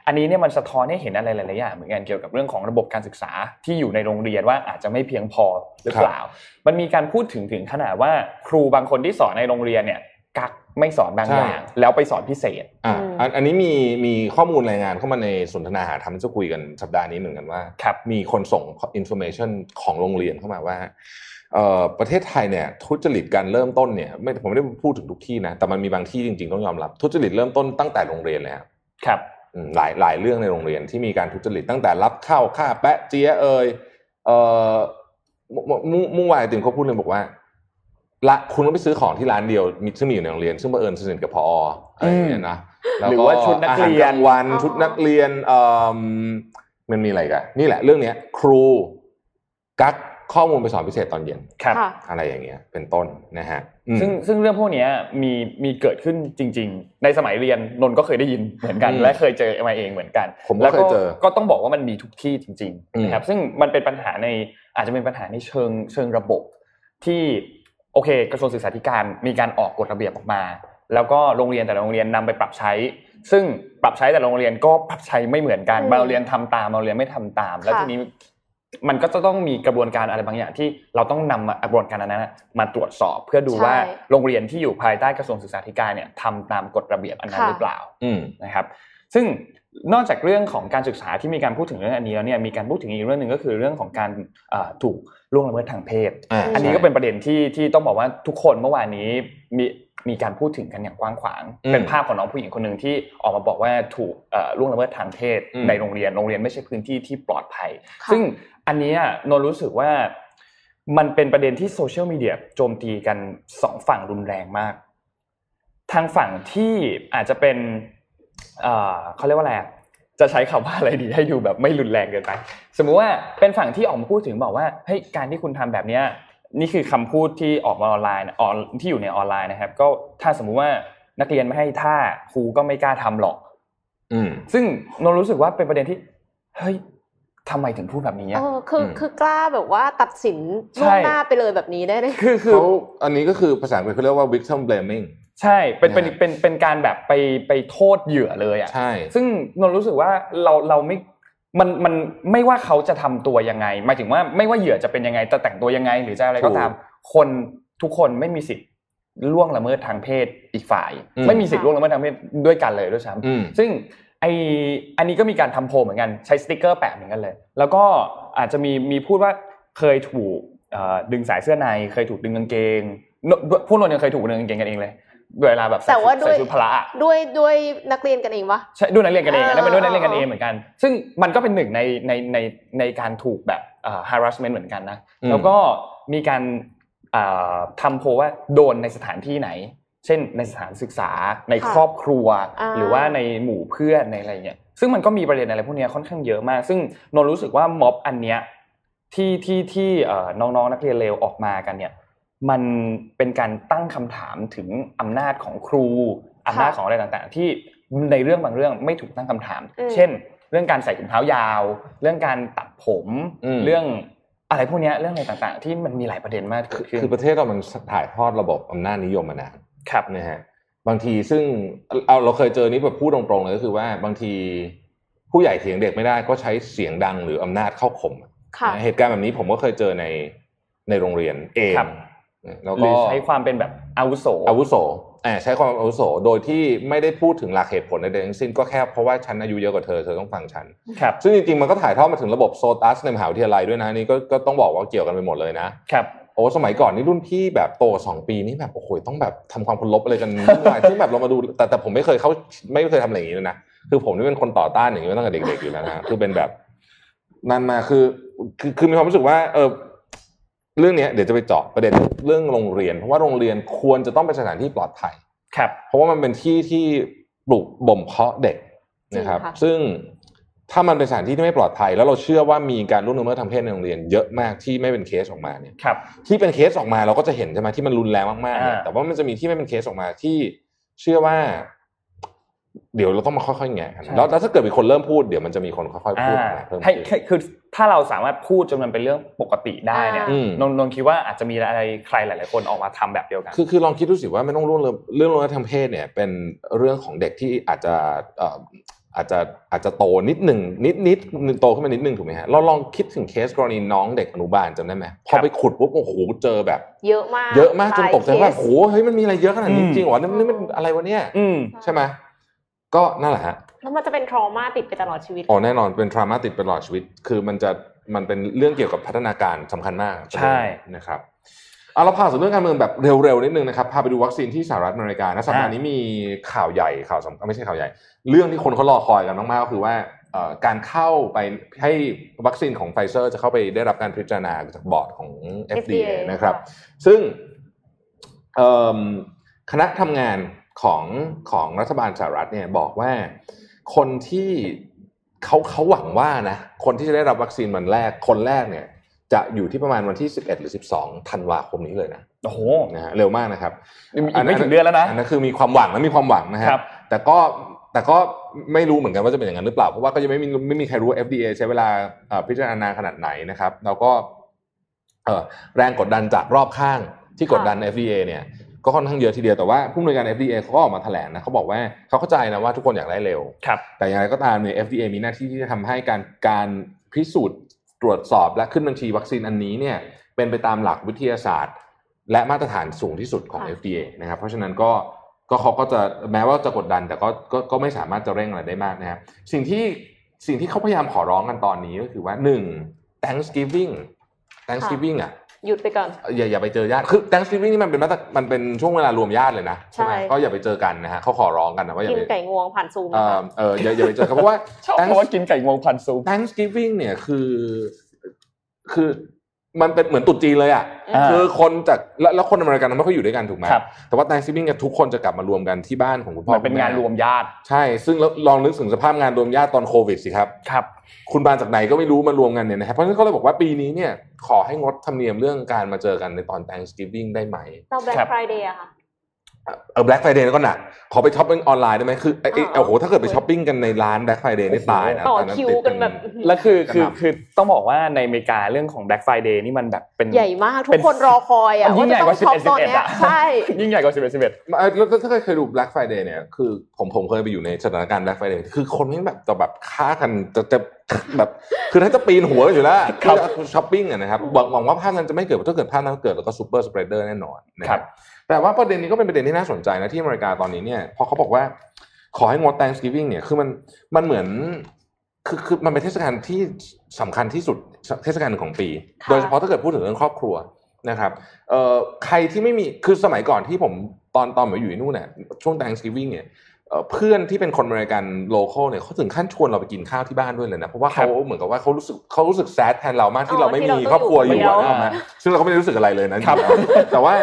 อันนี้เนี่ยมันสะท้อนให้เห็นอะไรหลายๆอย่างเหมือนกันเกี่ยวกับเรื่องของระบบการศึกษาที่อยู่ในโรงเรียนว่าอาจจะไม่เพียงพอหรือเปล่า มันมีการพูดถึงถึงขนาดว่าครูบางคนที่สอนในโรงเรียนเนี่ยกักไม่สอนบางอย่างแล้วไปสอนพิเศษอะอืมอันอันนี้มีมีข้อมูลรายงานเข้ามาในสนทนาหาธรรมที่จะคุยกันสัปดาห์นี้เหมือนกันว่าครับมีคนส่ง information ของโรงเรียนเข้ามาว่าเอ่อ ประเทศไทยเนี่ยทุจริตการเริ่มต้นเนี่ยไม่ผมไม่ได้พูดถึงทุกที่นะแต่มันมีบางที่จริง ๆ ต้องยอมรับทุจริตเริ่มต้นตั้งแต่โรงเรียนเลยครับครับอืมหลายหลายเรื่องในโรงเรียนที่มีการทุจริตตั้งแต่รับเข้าค่าแปะเจี๊ยเอ่ยเอ่อเมื่อเมื่อเมื่อวานไอติมเขาพูดเลยบอกว่าละคุณต้องไปซื้อของที่ร้านเดียวมีซึ่งมีอยู่ในโรงเรียน ซึ่งบังเอิญสนิทกับพออะไรอย่างเงี้ยนะแล้หรือว่าชุดนักเรียนอาหากลางวันอ๋อชุดนักเรียนเอ่อมันมีอะไรกันนี่แหละ เรื่องเนี้ย ครูกัก ข้อมูลไปสอนพิเศษตอนเย็นครับค่ะอะไรอย่างเงี้ยเป็นต้นนะฮะอืมซึ่งซึ่งเรื่องพวกเนี้ยมีมีเกิดขึ้นจริง ๆ ในสมัยเรียนนนท์ก็เคยได้ยินเหมือนกันอืมและเคยเจอมาเองเหมือนกัน ผมก็แล้วเคยเจอก็ต้องบอกว่ามันมีทุกที่จริงอืมๆนะครับซึ่งมันเป็นปัญหาในอาจจะเป็นปัญหาในเชิงเชิงระบบที่โอเค กระทรวงศึกษาธิการมีการออกกฎระเบียบออกมา แล้วก็โรงเรียนแต่ละโรงเรียนนำไปปรับใช้ ซึ่งปรับใช้แต่ละโรงเรียนก็ปรับใช้ไม่เหมือนกันอืมบางโรงเรียนทำตามบางโรงเรียนไม่ทำตาม แล้วค่ะทีนี้ มันก็จะต้องมีกระบวนการอะไรบางอย่างที่เราต้องนำมากระบวนการนั้นนะมาตรวจสอบ เพื่อดูว่าโรงเรียนที่อยู่ภายใต้กระทรวงศึกษาธิการเนี่ยทำตามกฎระเบียบอันนั้นค่ะหรือเปล่าอืมนะครับ ซึ่งนอกจากเรื่องของการศึกษาที่มีการพูดถึงเรื่องอันนี้แล้วเนี่ยมีการพูดถึงอีกเรื่องหนึ่งก็คือเรื่องของการเอ่อถูกล่วงละเมิดทางเพศอ่าอันนี้ใช่ก็เป็นประเด็นที่ที่ต้องบอกว่าทุกคนเมื่อวานนี้มีมีการพูดถึงกันอย่างกว้างขวางอืมเป็นภาพของน้องผู้หญิงคนหนึ่งที่ออกมาบอกว่าถูกเอ่อล่วงละเมิดทางเพศอืมในโรงเรียน โรงเรียนไม่ใช่พื้นที่ที่ปลอดภัยค่ะซึ่ง อันเนี้ยนนท์รู้สึกว่ามันเป็นประเด็นที่โซเชียลมีเดียโจมตีกันสองฝั่งรุนแรงมาก ทางฝั่งที่อาจจะเป็นเอ่อเขาเรียกว่าอะไรอะจะใช้คำว่าอะไรดีให้ดูแบบไม่รุนแรงเกินไป สมมุติว่าเป็นฝั่งที่ออกมาพูดถึงบอกว่าเฮ้ยการที่คุณทำแบบเนี้ยนี่คือคำพูดที่ออกมาออนไลน์นะออนที่อยู่ในออนไลน์นะครับ ก็ถ้าสมมุติว่านักเรียนไม่ให้ท่าครูก็ไม่กล้าทำหรอก อืมซึ่งนนท์รู้สึกว่าเป็นประเด็นที่เฮ้ย ทำไมถึงพูดแบบนี้เออะอคืออมคือกล้าแบบว่าตัดสินใช่ล่วงหน้าไปเลยแบบนี้ได้เลยคือคือเขาอันนี้ก็คือภาษาอังกฤษเขาเรียกว่า victim blaming ใช่เป็นเป็นนะฮะเป็นเป็นการแบบไปไปโทษเหยื่อเลยอะใช่ซึ่งนนท์รู้สึกว่าเราเราไม่มันมันไม่ว่าเขาจะทำตัวยังไงหมายถึงว่าไม่ว่าเหยื่อจะเป็นยังไงจะแต่งตัวยังไง หรือจะอะไรก็ตาม คนทุกคนไม่มีสิทธิ์ล่วงละเมิดทางเพศอีกฝ่ายอืมไม่มีสิทธิ์ล่วงละเมิดทางเพศด้วยกันเลยด้วยซ้ำอืมซึ่ง ไออันนี้ก็มีการทำโพลเหมือนกันใช้สติกเกอร์แปะเหมือนกันเลย แล้วก็อาจจะมีมีพูดว่าเคยถูกเอ่อดึงสายเสื้อในเคยถูกดึงกางเกงนพวกนนท์ยังเคยถูกดึงกางเกงกันเองเลยเวลาแบบใส่แต่ว่าชุดด้วยใส่ชุดพละอะด้วยด้วยนักเรียนกันเองวะใช่ด้วยนักเรียนกันเองเอออันนั้นเป็นด้วยนักเรียนกันเออเองเหมือนกัน ซึ่งมันก็เป็นหนึ่งในในในในการถูกแบบเอ่อ harassment เหมือนกันนะอืมแล้วก็มีการเอ่อทำโพลว่าโดนในสถานที่ไหน เช่นในสถานศึกษาในค่ะครอบครัวอ่าหรือว่าในหมู่เพื่อนในอะไรเงี้ยซึ่งมันก็มีประเด็นอะไรพวกเนี้ยค่อนข้างเยอะมาก ซึ่งนนท์รู้สึกว่าม็อบอันเนี้ยที่ที่ที่เอ่อน้องๆนักเรียนเลวออกมากันเนี่ยมันเป็นการตั้งคำถามถึงอำนาจของครูอำนาจของอะไรต่างๆ ที่ในเรื่องบางเรื่องไม่ถูกตั้งคำถามอืมเช่น เรื่องการใส่ถุงเท้ายาว เรื่องการตัดผมอืมเรื่องอะไรพวกเนี้ยเรื่องอะไรต่างๆ ที่มันมีหลายประเด็นมากคืเกิอดขึ้นคือประเทศเรามันถ่ายทอดระบบอำนาจนิยมมานาน ครับนะฮะบางทีซึ่งเอาเราเคยเจอนี้แบบพูดตรงๆเลยก็คือว่าบางทีผู้ใหญ่เถียงเด็กไม่ได้ก็ใช้เสียงดังหรืออำนาจเข้าข่มค่ะนะเหตุการณ์แบบนี้ผมก็เคยเจอในในโรงเรียนเองครับแล้วหก็รือใช้ความเป็นแบบอาวุโสอาวุโสอ่าใช้ความอาวุโสโดยที่ไม่ได้พูดถึงหลักเหตุผลใดๆทั้งสิ้นก็แค่เพราะว่าฉันอายุเยอะกว่าเธอเธอต้องฟังฉันครับซึ่งจริงๆมันก็ถ่ายทอดมาถึงระบบโซตัสในมหาวิทยาลัยด้วยนะนี่ก็ก็ต้องบอกว่าเกี่ยวกันไปหมดเลยนะครับโอ้สมัยก่อนนี่รุ่นพี่แบบโตสองปีนี่แบบโอ้โหต้องแบบทำความเคารพอะไรกันวุ่นวายซึ่งแบบเรามาดูแต่แต่ผมไม่เคยเข้าไม่เคยทำอะไรอย่างนี้เลยนะคือผมนี่เป็นคนต่อต้านอย่างนี้มาตั้งแต่เด็กๆอยู่แล้วนะคือเป็นแบบนั่นมาคือคือคือมีความรู้สึกว่าเออเรื่องเนี้ยเดี๋ยวจะไปเจาะประเด็นเรื่องโรงเรียน เพราะว่าโรงเรียนควรจะต้องเป็นสถานที่ปลอดภัยครับเพราะว่ามันเป็นที่ที่ปลูกบ่มเพาะเด็กนะครับจริงค่ะซึ่ง ถ้ามันเป็นสถานที่ที่ไม่ปลอดภัย แล้วเราเชื่อว่ามีการล่วงละเมิดทางเพศในโรงเรียนเยอะมากที่ไม่เป็นเคสออกมาเนี่ยครับที่เป็นเคสออกมาเราก็จะเห็นใช่ไหมที่มันรุนแรงมากๆเนี่ยอ่าแต่ว่ามันจะมีที่ไม่เป็นเคสออกมาที่เชื่อว่า เดี๋ยวเราต้องมาค่อยๆแงะกันแล้วแล้วถ้าเกิดมีคนเริ่มพูดเดี๋ยวมันจะมีคนค่อยๆพูดอ่ามาเพิ่มให้ขึ้นให้คือถ้าเราสามารถพูดจนมันเป็นเรื่องปกติได้เนี่ยอืมนนท์นนท์คิดว่าอาจจะมีอะไรใครหลาย ๆ คนออกมาทำแบบเดียวกันคือคือลองคิดดูสิว่าไม่ต้องร่วงเลยเรื่องล่วงละเมิดทางเพศเนี่ย เป็นเรื่องของเด็กที่อาจจะเอ่ออาจจะอาจจะโตนิดหนึ่งนิดนิดโตขึ้นมานิดหนึ่งถูกไหมฮะเราลองคิดถึงเคสกรณีน้องเด็กอนุบาลจำได้ไหมพอไปขุดปุ๊บโอ้โหเจอแบบ เยอะมาก เยอะมากจนตกใจว่าหลยเคสโอ้โหเฮ้ยมันมีอะไรเยอะขนาดนี้อืมจริงเหรอนี่นี่มันอะไรวะเนี่ยอืมใช่ไหมก็นั่นแหละฮะแล้วมันจะเป็น trauma ติดไปตลอดชีวิตอ๋อแน่นอนเป็น trauma ติดไปตลอดชีวิต คือมันจะมันเป็นเรื่องเกี่ยวกับพัฒนาการสำคัญมากใช่นะครับ เอาเราพาสู่เรื่องการเมืองแบบเร็วๆนิดนึงนะครับพาไปดูวัคซีนที่สหรัฐอเมริกานะสัปดาห์นี้มีข่าวใหญ่ข่าวสำคัญไม่ใช่ข่าวใหญ่ เรื่องที่คนเขารอคอยกันมากๆก็คือว่าเอ่อการเข้าไปให้วัคซีนของไฟเซอร์จะเข้าไปได้รับการพิจารณาจากบอร์ดของ FDA นะครับ ซึ่งเอิ่มคณะทำงานของของรัฐบาลสหรัฐเนี่ยบอกว่าคนที่เขาเขาหวังว่านะคนที่จะได้รับวัคซีนวันแรกคนแรกเนี่ย จะอยู่ที่ประมาณวันที่ 11 หรือ 12ธันวาคมนี้เลยนะโอ้โหนะฮะเร็วมากนะครับอีกไม่ถึงเดือนแล้วนะอันนั้นคือมีความหวังและมีความหวังนะฮะครับแต่ก็แต่ก็ไม่รู้เหมือนกันว่าจะเป็นอย่างนั้นหรือเปล่า เพราะว่าก็ยังไม่มีไม่มีใครรู้ว่า FDA ใช้เวลาเอ่อพิจารณาขนาดไหนนะครับแล้วก็เอ่อแรงกดดันจากรอบข้างที่กดดัน FDA เนี่ยก็ค่อนข้างเยอะทีเดียวแต่ว่าผู้อำนวยการ FDA เขาก็ออกมาแถลงนะเขาบอกว่าเขาเข้าใจนะว่าทุกคนอยากได้เร็วครับแต่อย่างไรก็ตามเนี่ย FDA มีหน้าที่ที่จะทำให้การการพิสูจน์ ตรวจสอบและขึ้นบัญชีวัคซีนอันนี้เนี่ยเป็นไปตามหลักวิทยาศาสตร์ และมาตรฐานสูงที่สุดของค่ะ FDA นะครับ เพราะฉะนั้นก็ก็เขาก็จะแม้ว่าจะกดดัน แต่ก็ก็ก็ไม่สามารถจะเร่งอะไรได้มากนะครับสิ่งที่สิ่งที่เขาพยายามขอร้องกันตอนนี้ก็คือว่าหนึ่ง Thanksgiving Thanksgiving อะ หยุดไปก่อน อย่าอย่าไปเจอญาติคือ Thanksgiving นี่มันเป็นมาตรมันเป็นช่วงเวลารวมญาติเลยนะใช่ไหมใช่ก็อย่าไปเจอกันนะฮะเขาขอร้องกันนะว่าอย่ากินไปไก่งวงผ่านซูมเอนะอคะเอออย่าอย่าไปเจอกันเพราะว่าชอบเพราะว่ากินไก่งวงพันซุป Thanksgiving เนี่ยคือ คือ มันเป็นเหมือนตรุษจีนเลยอะอ่าคือคนจากแล้วแล้วคนอเมริกันไม่ค่อยอยู่ด้วยกันถูกไหมครับแต่ว่า Thanksgiving เนี่ยทุกคนจะกลับมารวมกันที่บ้านของคุณพ่อมันเป็นคุณแงานรวมญาติ ใช่ ซึ่งแล้วลองนึกถึงสภาพงานรวมญาติตอนโควิดสิครับครับ คุณมาจากไหนก็ไม่รู้มารวมกันเนี่ยนะครับเพราะฉะนั้นเขาเลยบอกว่าปีนี้เนี่ยขอให้งดธรรมเนียมเรื่องการมาเจอกันในตอน Thanksgiving ได้ไหมแล้ว Black Friday อะค่ะครับ เออ Black Friday ก็หนักขอไปช้อปปิ้งออนไลน์ได้ไหมคือไอ้ไอ้อ่าโอ้โหถ้าเกิดไปช้อปปิ้งกันในร้าน Black Friday นี่ตายนะต่อตอนนั้นคิวติดกันแบบแล้วคือคือครับคือต้องบอกว่าในอเมริกาเรื่องของ Black Friday นี่มันแบบเป็นใหญ่มากเป็นทุกคนรอคอยอะมันยิ่งใหญ่กว่าจะต้องช็อปตอน11เนี้ยอะใช่ยิ่งใหญ่กว่า11 11เอ่อแล้วถ้าเคยดู Black Friday เนี่ยคือผมผมเคยไปอยู่ในสถานการณ์ Black Friday คือคนนี่แบบจะแบบฆ่ากันจะจะแบบคือถ้าจะปีนหัวอยู่แล้วครับช้อปปิ้งอะนะครับหวังหวังว่าภาพนั้นจะไม่เกิดถ้าเกิดภาพนั้นเกิดแล้วก็ superspreader แน่นอนนะคครับแต่ว่าประเด็นนี้ก็เป็นประเด็นที่น่าสนใจนะที่อเมริกาตอนนี้เนี่ยพอเขาบอกว่าขอให้งด Thanksgiving เนี่ยคือมันมันเหมือนคือคือมันเป็นเทศกาลที่สำคัญที่สุดเทศกาลหนึ่งของปีค่ะโดยเฉพาะถ้าเกิดพูดถึงเรื่องครอบครัวนะครับเอ่อใครที่ไม่มีคือสมัยก่อนที่ผมตอนตอนผมอยู่ที่นู่นเนี่ยช่วง Thanksgiving เนี่ยเอ่อเพื่อนที่เป็นคนอเมริกัน local เนี่ยเขาถึงขั้นชวนเราไปกินข้าวที่บ้านด้วยเลยนะเพราะว่าเขาเหมือนกับว่าเขารู้สึกเขารู้สึก sad แทนเรามากที่อ๋อที่เราไม่มีครอบครัวเราต้องอยู่อยู่อะคนเดียวนึกออกไหมซึ่งเราก็ไม่ได้รู้สึกอะไรเลยนะครับแต่ว่า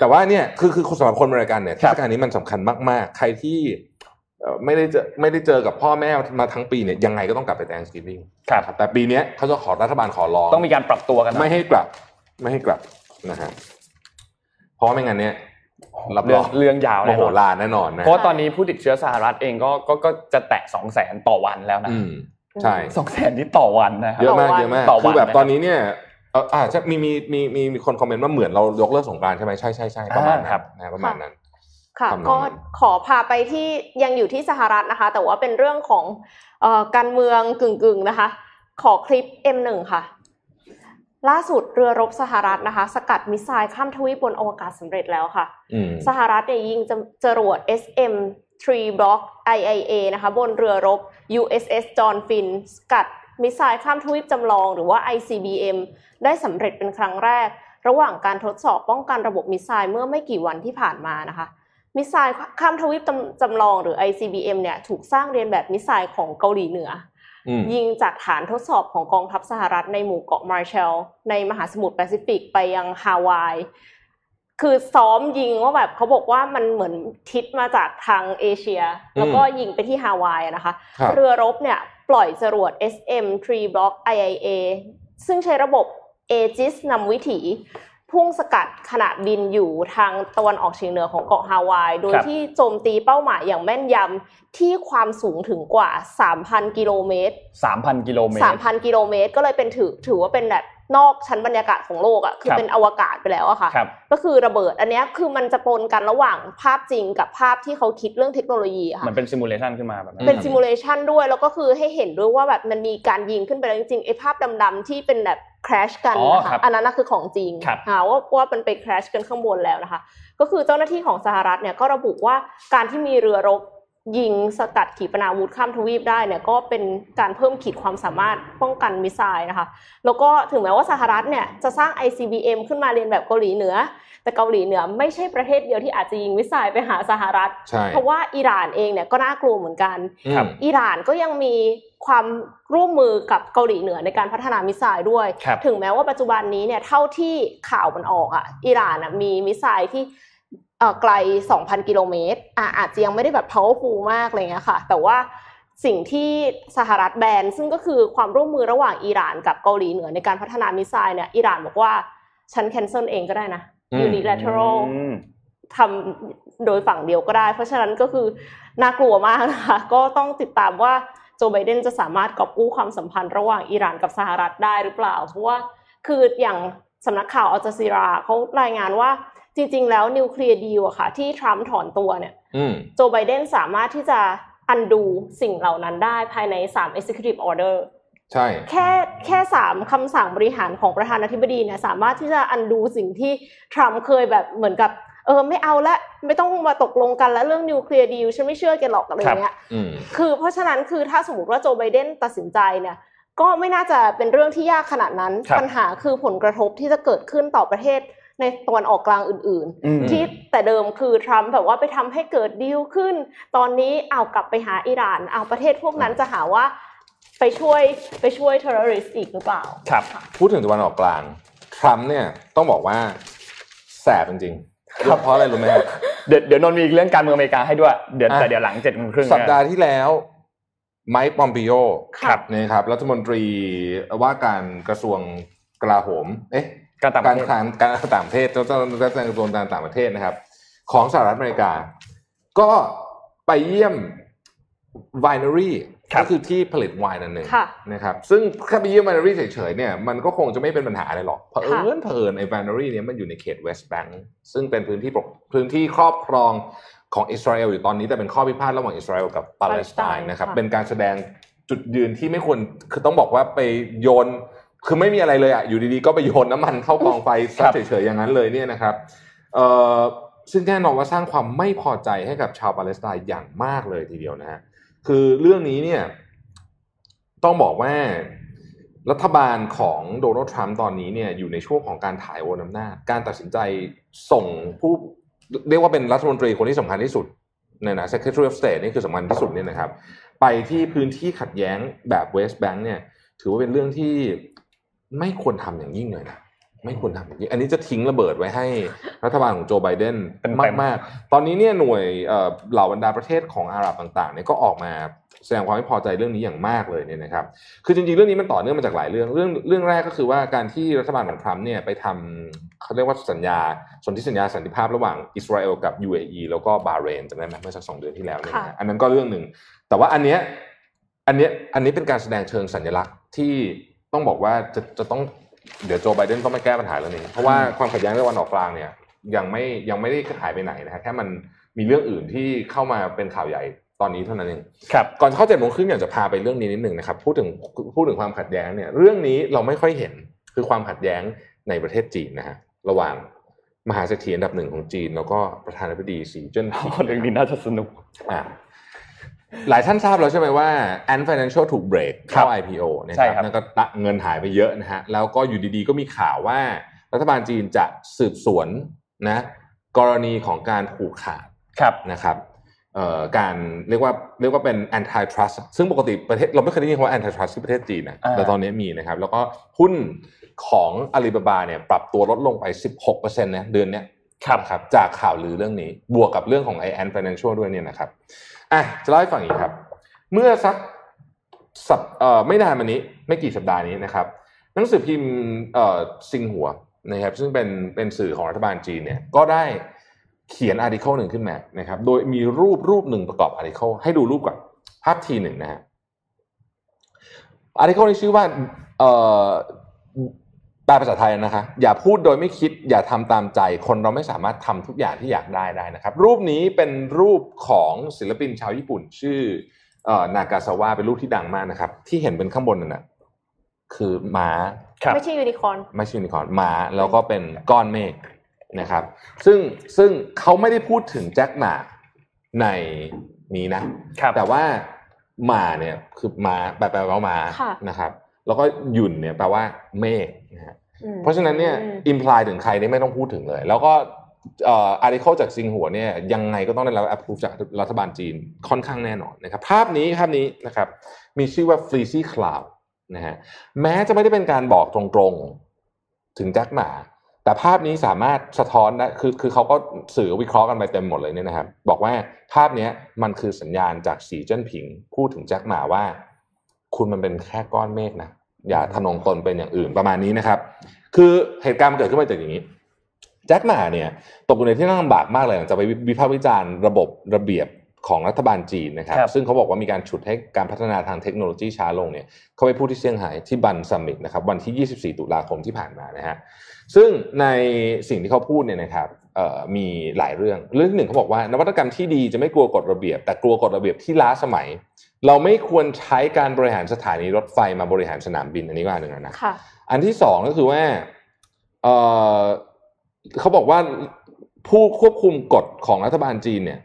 แต่ว่าเนี่ยคือคือสำหรับคนอเมริกันเนี่ยเทศกาลนี้ครับมันสำคัญมาก ๆ ใครที่เอ่อไม่ได้เจอไม่ได้เจอกับพ่อแม่มาทั้งปีเนี่ยยังไงก็ต้องกลับไป Thanksgiving ครับแต่ปีเนี้ยเขาจะขอรัฐบาลขอร้องต้องมีการปรับตัวกันหน่อยไม่ให้กลับ ไม่ให้กลับนะฮะราะว่าไม่งั้นเนี่ยรับรเรื่อองงเรื่องยาวโมแน่โหนอนลานแน่นอนนะเพราะว่าตอนนี้ผู้ติดเชื้อสหรัฐเองก็ก็ก็จะแตะสองแสนต่อวันแล้วนะอืมใช่สองแสนที่ต่อวันนะครัเยบอะมากต่อวันเยอะมากต่อวันคือแบบนะครับตอนนี้เนี่ยเอออ่าใช่มีมีมีมีมีคนคอมเมนต์ว่าเหมือนเรายกเลิกสงกรานต์ใช่ไหมใช่ใช่ใช่ประมาณอ่านั้ครันบนะประมาณนั้นค่ะทำนองนั้นก็ขอพาไปที่ยังอยู่ที่สหรัฐนะคะ แต่ว่าเป็นเรื่องของเอ่อการเมืองกึ่งๆนะคะ ขอคลิป M1 ค่ะ ล่าสุดเรือรบสหรัฐนะคะ สกัด missile ข้ามทวีปบนอวกาศสำเร็จแล้วค่ะอืมสหรัฐเนี่ยยิงจรวด SM 3 Block IIA นะคะ บนเรือรบ USS John Finn สกัด missile ข้ามทวีปจำลองหรือว่า ICBM ได้สำเร็จเป็นครั้งแรก ระหว่างการทดสอบป้องกันระบบ missile เมื่อไม่กี่วันที่ผ่านมานะคะ missile ข้ามทวีปจำจำลองหรือ ICBM เนี่ยถูกสร้างเลียนแบบ missile ของเกาหลีเหนืออืมยิงจากฐานทดสอบของกองทัพสหรัฐในหมู่เกาะมาร์แชลในมหาสมุทรแปซิฟิกไปยังฮาวายคือซ้อมยิงว่าแบบเขาบอกว่ามันเหมือนทิศมาจากทางเอเชีย แล้วก็ยิงไปที่ฮาวายอะนะคะครับเรือรบเนี่ย ปล่อยจรวด SM 3 Block IIA ซึ่งใช้ระบบ Aegis นำวิถี พุ่งสกัดขณะบินอยู่ทางตะวันออกเฉียงเหนือของเกาะฮาวาย โดยครับที่โจมตีเป้าหมายอย่างแม่นยำที่ความสูงถึงกว่า 3,000 กิโลเมตรสามพันกิโลเมตร3,000 กิโลเมตร ก็เลยเป็นถือถือว่าเป็นแบบ นอกชั้นบรรยากาศของโลกอะ่ะคือครับเป็นอวกาศไปแล้วอะค่ะครับก็คือระเบิด อันเนี้ยคือมันจะปนกันระหว่างภาพจริงกับภาพที่เขาคิดเรื่องเทคโนโลยีอะเหค่ะอนเป็น simulation ขึ้นมาแบบนั้นเป็น simu lation ด้วยแล้วก็คือให้เห็นด้วยว่าแบบมันมีการยิงขึ้นไปแล้วจริงๆไอ้ภาพดำๆที่เป็นแบบ crash กันอ๋อนะคะครับอันนั้นน่ะคือของจริงครับอ่าว่าว่ามันไป crash กันข้างบนแล้วนะคะ ก็คือเจ้าหน้าที่ของสหรัฐเนี่ยก็ระบุว่าการที่มีเรือรบ ยิงสกัดขีปนาวุธข้ามทวีปได้เนี่ยก็เป็นการเพิ่มขีดความสามารถป้องกัน missile นะคะ แล้วก็ถึงแม้ว่าสหรัฐเนี่ยจะสร้าง ICBM ขึ้นมาเลียนแบบเกาหลีเหนือ แต่เกาหลีเหนือไม่ใช่ประเทศเดียวที่อาจจะยิง missile ไปหาสหรัฐใช่เพราะว่าอิหร่านเองเนี่ยก็น่ากลัวเหมือนกันครับอิหร่านก็ยังมีความร่วมมือกับเกาหลีเหนือในการพัฒนา missile ด้วยครับถึงแม้ว่าปัจจุบันนี้เนี่ยเท่าที่ข่าวมันออกอะอิหร่านอะมีมิสไซล์ที่เอ่อ ไกล 2,000 กิโลเมตรอะอาจจะยังไม่ได้แบบ powerful มากอะไรเงี้ยค่ะ แต่ว่าสิ่งที่สหรัฐแบนซึ่งก็คือความร่วมมือระหว่างอิหร่านกับเกาหลีเหนือในการพัฒนามิสไซล์เนี่ยอิหร่านบอกว่าฉัน cancel เองก็ได้นะอืม unilateral อืมทำโดยฝั่งเดียวก็ได้ เพราะฉะนั้นก็คือน่ากลัวมากนะคะก็ต้องติดตามว่าโจไบเดนจะสามารถกอบกู้ความสัมพันธ์ระหว่างอิหร่านกับสหรัฐได้หรือเปล่า เพราะว่าคืออย่างสำนักข่าวอัลจาซีราเขารายงานว่า จริง ๆ แล้ว nuclear deal อะค่ะ ที่ทรัมป์ถอนตัวเนี่ยอืมโจไบเดนสามารถที่จะ undo สิ่งเหล่านั้นได้ภายใน 3 executive order ใช่ แค่แค่สามคำสั่งบริหารของประธานาธิบดีเนี่ยสามารถที่จะ undo สิ่งที่ทรัมป์เคยแบบเหมือนกับเออไม่เอาละไม่ต้องมาตกลงกันแล้วเรื่อง nuclear deal ฉันไม่เชื่อแกหรอกอะไรอย่างเงี้ยอืมคือเพราะฉะนั้นคือถ้าสมมติว่าโจไบเดนตัดสินใจเนี่ยก็ไม่น่าจะเป็นเรื่องที่ยากขนาดนั้นครับปัญหาคือผลกระทบที่จะเกิดขึ้นต่อประเทศ ในตะวันออกกลางอื่นอืมๆที่แต่เดิมคือทรัมป์แบบว่าไปทำให้เกิดดีลขึ้น ตอนนี้เอากลับไปหาอิหร่านเอาประเทศพวกนั้นจะหาว่าไปช่วยไปช่วยเทอร์ริสอีกหรือเปล่า ครับ พูดถึงตะวันออกกลางทรัมป์เนี่ยต้องบอกว่าแสบจริงๆครับเพราะอะไรรู้ไหมครับเดี๋ยวเดี๋ยวนนท์มีอีกเรื่องการเมืองอเมริกาให้ด้วย เดี๋ยวอะแต่เดี๋ยวหลังเจ็ดโมงครึ่งสัปดาห์ที่แล้วไมค์ปอมปิโอครับนะครับรัฐมนตรีว่าการกระทรวงกลาโหม เอ๊ะ การต่างปการะเทศการต่างประเทศเจ้าเจ้าเจ้ากรกระทรวงการต่างประเทศนะครับ ของสหรัฐอเมริกา ก็ไปเยี่ยมไวนารีครับก็คือที่ผลิตไวน์นั่นเองนะครับซึ่งแค่ไปเยี่ยมไวนารีเฉยๆเนี่ยมันก็คงจะไม่เป็นปัญหาอะไรหรอกเพราะเอิค่ะญเผอิญไอ้ไวนารีเนี่ยมันอยู่ในเขตเวสต์แบงก์ซึ่งเป็นพื้นที่ปกพื้นที่ครอบครองของอิสราเอลอยู่ตอนนี้แต่เป็นข้อพิพาทระหว่างอิสราเอลกับปาเลสไตน์นะครับเป็นการแสดงจุดยืนที่ไม่ควรคือต้องบอกว่าไปโยน คือไม่มีอะไรเลยอะอยู่ดีๆก็ไปโยนน้ำมันเข้ากองไฟครัซะบเฉยๆอย่างนั้นเลยเนี่ยนะครับเอ่อซึ่งแน่นอนว่าสร้างความไม่พอใจให้กับชาวปาเลสไตน์อย่างมากเลยทีเดียวนะฮะคือเรื่องนี้เนี่ยต้องบอกว่ารัฐบาลของโดนัลด์ทรัมป์ตอนนี้เนี่ยอยู่ในช่วงของการถ่ายโอนอำนาจการตัดสินใจส่งผู้เรียกว่าเป็นรัฐมนตรีคนที่สำคัญที่สุดเนี่ยนะ Secretary of State นี่คือสำคัญที่สุดเนี่ยนะครับ ไปที่พื้นที่ขัดแย้งแบบเวสต์แบงค์เนี่ย ถือว่าเป็นเรื่องที่ ไม่ควรทำอย่างยิ่งเลยนะไม่ควรทำอย่างยิ่งอันนี้จะทิ้งระเบิดไว้ให้รัฐบาลของโจไบเดนเต็มๆมากๆตอนนี้เนี่ยหน่วยเอ่อเหล่าบรรดาประเทศของอาหรับต่างๆเนี่ยก็ออกมาแสดงความไม่พอใจเรื่องนี้อย่างมากเลยเนี่ยนะครับ คือจริงๆเรื่องนี้มันต่อเนื่องมาจากหลายเรื่อง เรื่องเรื่องแรกก็คือว่าการที่รัฐบาลของทรัมป์เนี่ยไปทำเขาเรียกว่าสัญญาสนธิสัญญาสันติภาพระหว่างอิสราเอลกับ UAE แล้วก็บาห์เรนจำได้ไหมเมื่อสักสองเดือนที่แล้วเนี่ยนะอันนั้นก็เรื่องหนึ่งแต่ว่าอันเนี้ยอันเนี้ยอันนี้เป็นการแสดงเชิงสัญลักษณ์ที่ ต้องบอกว่าจะจะต้องเดี๋ยวโจไบเดนต้องไม่แก้ปัญหาเรื่องนี้ เพราะว่าความขัดแย้งในวันออกกลางเนี่ยยังไม่ยังไม่ได้หายไปไหนนะฮะแค่มันมีเรื่องอื่นที่เข้ามาเป็นข่าวใหญ่ตอนนี้เท่านั้นเองครับก่อนเข้าเจ็ดโมงครึ่งอยากจะพาไปเรื่องนี้นิดหนึ่งนะครับพูดถึงพูดถึงความขัดแย้งเนี่ยเรื่องนี้เราไม่ค่อยเห็นคือความขัดแย้งในประเทศจีนนะฮะระหว่างมหาเศรษฐีอันดับหนึ่งของจีน แล้วก็ประธานาธิบดีสีเจิ้นผิงเรื่องนี้น่าจะสนุกอ่า หลายท่านทราบแล้วใช่ไหมว่า Ant Financial ถูกเบรกเข้าครับ IPO นะคใช่รับครับนั่นก็เงินหายไปเยอะนะฮะแล้วก็อยู่ดีๆ ก็มีข่าวว่ารัฐบาลจีนจะสืบสวนนะกรณีของการผูกขาดครับนะครับเอ่อการเรียกว่าเรียกว่าเป็น antitrust ซึ่งปกติประเทศเราไม่เคยได้ยินคำว่า antitrust ที่ประเทศจีนนะอ่าแต่ตอนนี้มีนะครับ แล้วก็หุ้นของอาลีบาบาเนี่ยปรับตัวลดลงไป 16%นะเดือนเนี้ย ครับครับจากข่าวลือเรื่องนี้ บวกกับเรื่องของ i a n Financial ด้วยเนี่ยนะครับอะจะเล่าให้ฟังอีกครับ เมื่อสักสัปเอ่อไม่นานมานี้ ไม่กี่สัปดาห์นี้นะครับหนังสือพิมพ์เอ่อซิงหัวนะครับซึ่งเป็นเป็นสื่อของรัฐบาลจีนเนี่ยก็ได้เขียน article หนึ่งขึ้นมานะครับ โดยมีรูปรูปหนึ่งประกอบ article ให้ดูรูปก่อนภาพทีหนึ่งนะฮะ article นี้ชื่อว่าเอ่อ แปลภาษาไทยนะคะ อย่าพูดโดยไม่คิด อย่าทำตามใจ คนเราไม่สามารถทำทุกอย่างที่อยากได้ได้นะครับ รูปนี้เป็นรูปของศิลปินชาวญี่ปุ่น ชื่อเอ่อนากาซาวะเป็นรูปที่ดังมากนะครับ ที่เห็นเป็นข้างบนนั่นนะคือม้าครับไม่ใช่ยูนิคอร์นไม่ใช่ยูนิคอร์นม้าแล้วก็เป็นก้อนเมฆนะครับ ซึ่งซึ่งเขาไม่ได้พูดถึงแจ็คหมาในนี้นะครับแต่ว่าหมาเนี่ยคือม้าแปลแปลว่าม้าค่ะนะครับ แล้วก็หยุ่นเนี่ยแปลว่าเมฆนะฮะอืม เพราะฉะนั้นเนี่ยอืมอิมพลายถึงใครนี่ไม่ต้องพูดถึงเลย แล้วก็เอ่ออาร์ติเคิลจากซิงหัวเนี่ยยังไงก็ต้องได้รับ approve จากรัฐบาลจีนค่อนข้างแน่นอนนะครับภาพนี้ภาพนี้นะครับมีชื่อว่า Fleecy Cloud นะฮะแม้จะไม่ได้เป็นการบอกตรงๆถึงแจ็คหมาแต่ภาพนี้สามารถสะท้อนได้คือคือเขาก็สื่อวิเคราะห์กันไปเต็มหมดเลยเนี่ยนะครับ บอกว่าภาพเนี้ยมันคือสัญญาณจากสีเจิ้นผิง พูดถึงแจ็คหมาว่า คุณมันเป็นแค่ก้อนเมฆนะ อย่าทะนงตนเป็นอย่างอื่นประมาณนี้นะครับ คือเหตุการณ์มันเกิดขึ้นมาจากอย่างนี้แจ็คหมาเนี่ยตกอยู่ในที่นั่งลำบากมากเลยหลังจากไปวิพากษ์วิจารณ์ระบบระเบียบของรัฐบาลจีนนะครับครับซึ่งเขาบอกว่ามีการฉุดให้การพัฒนาทางเทคโนโลยีช้าลงเนี่ยเขาไปพูดที่เซี่ยงไฮ้ที่บันซัมมิตนะครับวันที่ 24 ตุลาคมที่ผ่านมานะฮะซึ่งในสิ่งที่เขาพูดเนี่ยนะครับเอ่อมีหลายเรื่องเรื่องที่หนึ่งเขาบอกว่านวัตกรรมที่ดีจะไม่กลัวกฎระเบียบ แต่กลัวกฎระเบียบที่ล้าสมัย เราไม่ควรใช้การบริหารสถานีรถไฟมาบริหารสนามบินอันนี้ก็อันหนึ่งแล้วนะค่ะอันที่สองก็คือว่าเออเขาบอกว่าผู้ควบคุมกฎของรัฐบาลจีนเนี่ย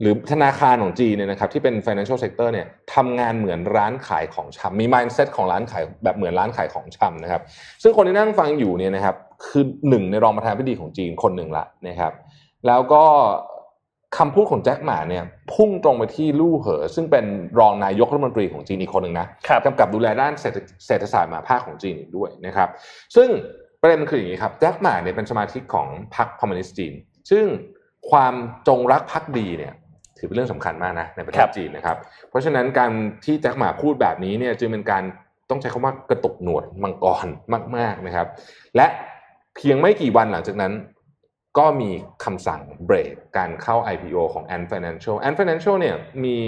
หรือธนาคารของจีนเนี่ยนะครับที่เป็น financial sector เนี่ยทำงานเหมือนร้านขายของชำมี mindset ของร้านขายแบบเหมือนร้านขายของชำนะครับ ซึ่งคนที่นั่งฟังอยู่เนี่ยนะครับ คือหนึ่งในรองประธานาธิบดีของจีนคนหนึ่งละนะครับ แล้วก็ คำพูดของแจ็คหมาเนี่ยพุ่งตรงไปที่ลู่เหอ ซึ่งเป็นรองนายกรัฐมนตรีของจีนอีกคนหนึ่งนะครับกำกับดูแลด้านเศรษฐเศรษฐศาสตร์มหาภาคของจีนอีกด้วยนะครับ ซึ่งประเด็นมันคืออย่างนี้ครับแจ็คหมาเนี่ยเป็นสมาชิกของพรรคคอมมิวนิสต์จีน ซึ่งความจงรักภักดีเนี่ยถือเป็นเรื่องสำคัญมากนะในประเทครัศบจีนนะครับ เพราะฉะนั้นการที่แจ็คหมาพูดแบบนี้เนี่ยจึงเป็นการต้องใช้คำว่ากระตุกหนวดมังกรมากๆนะครับ และเพียงไม่กี่วันหลังจากนั้น ก็มีคำสั่งเบรกการเข้า IPO ของ Ant Financial Ant Financial เนี่ยมี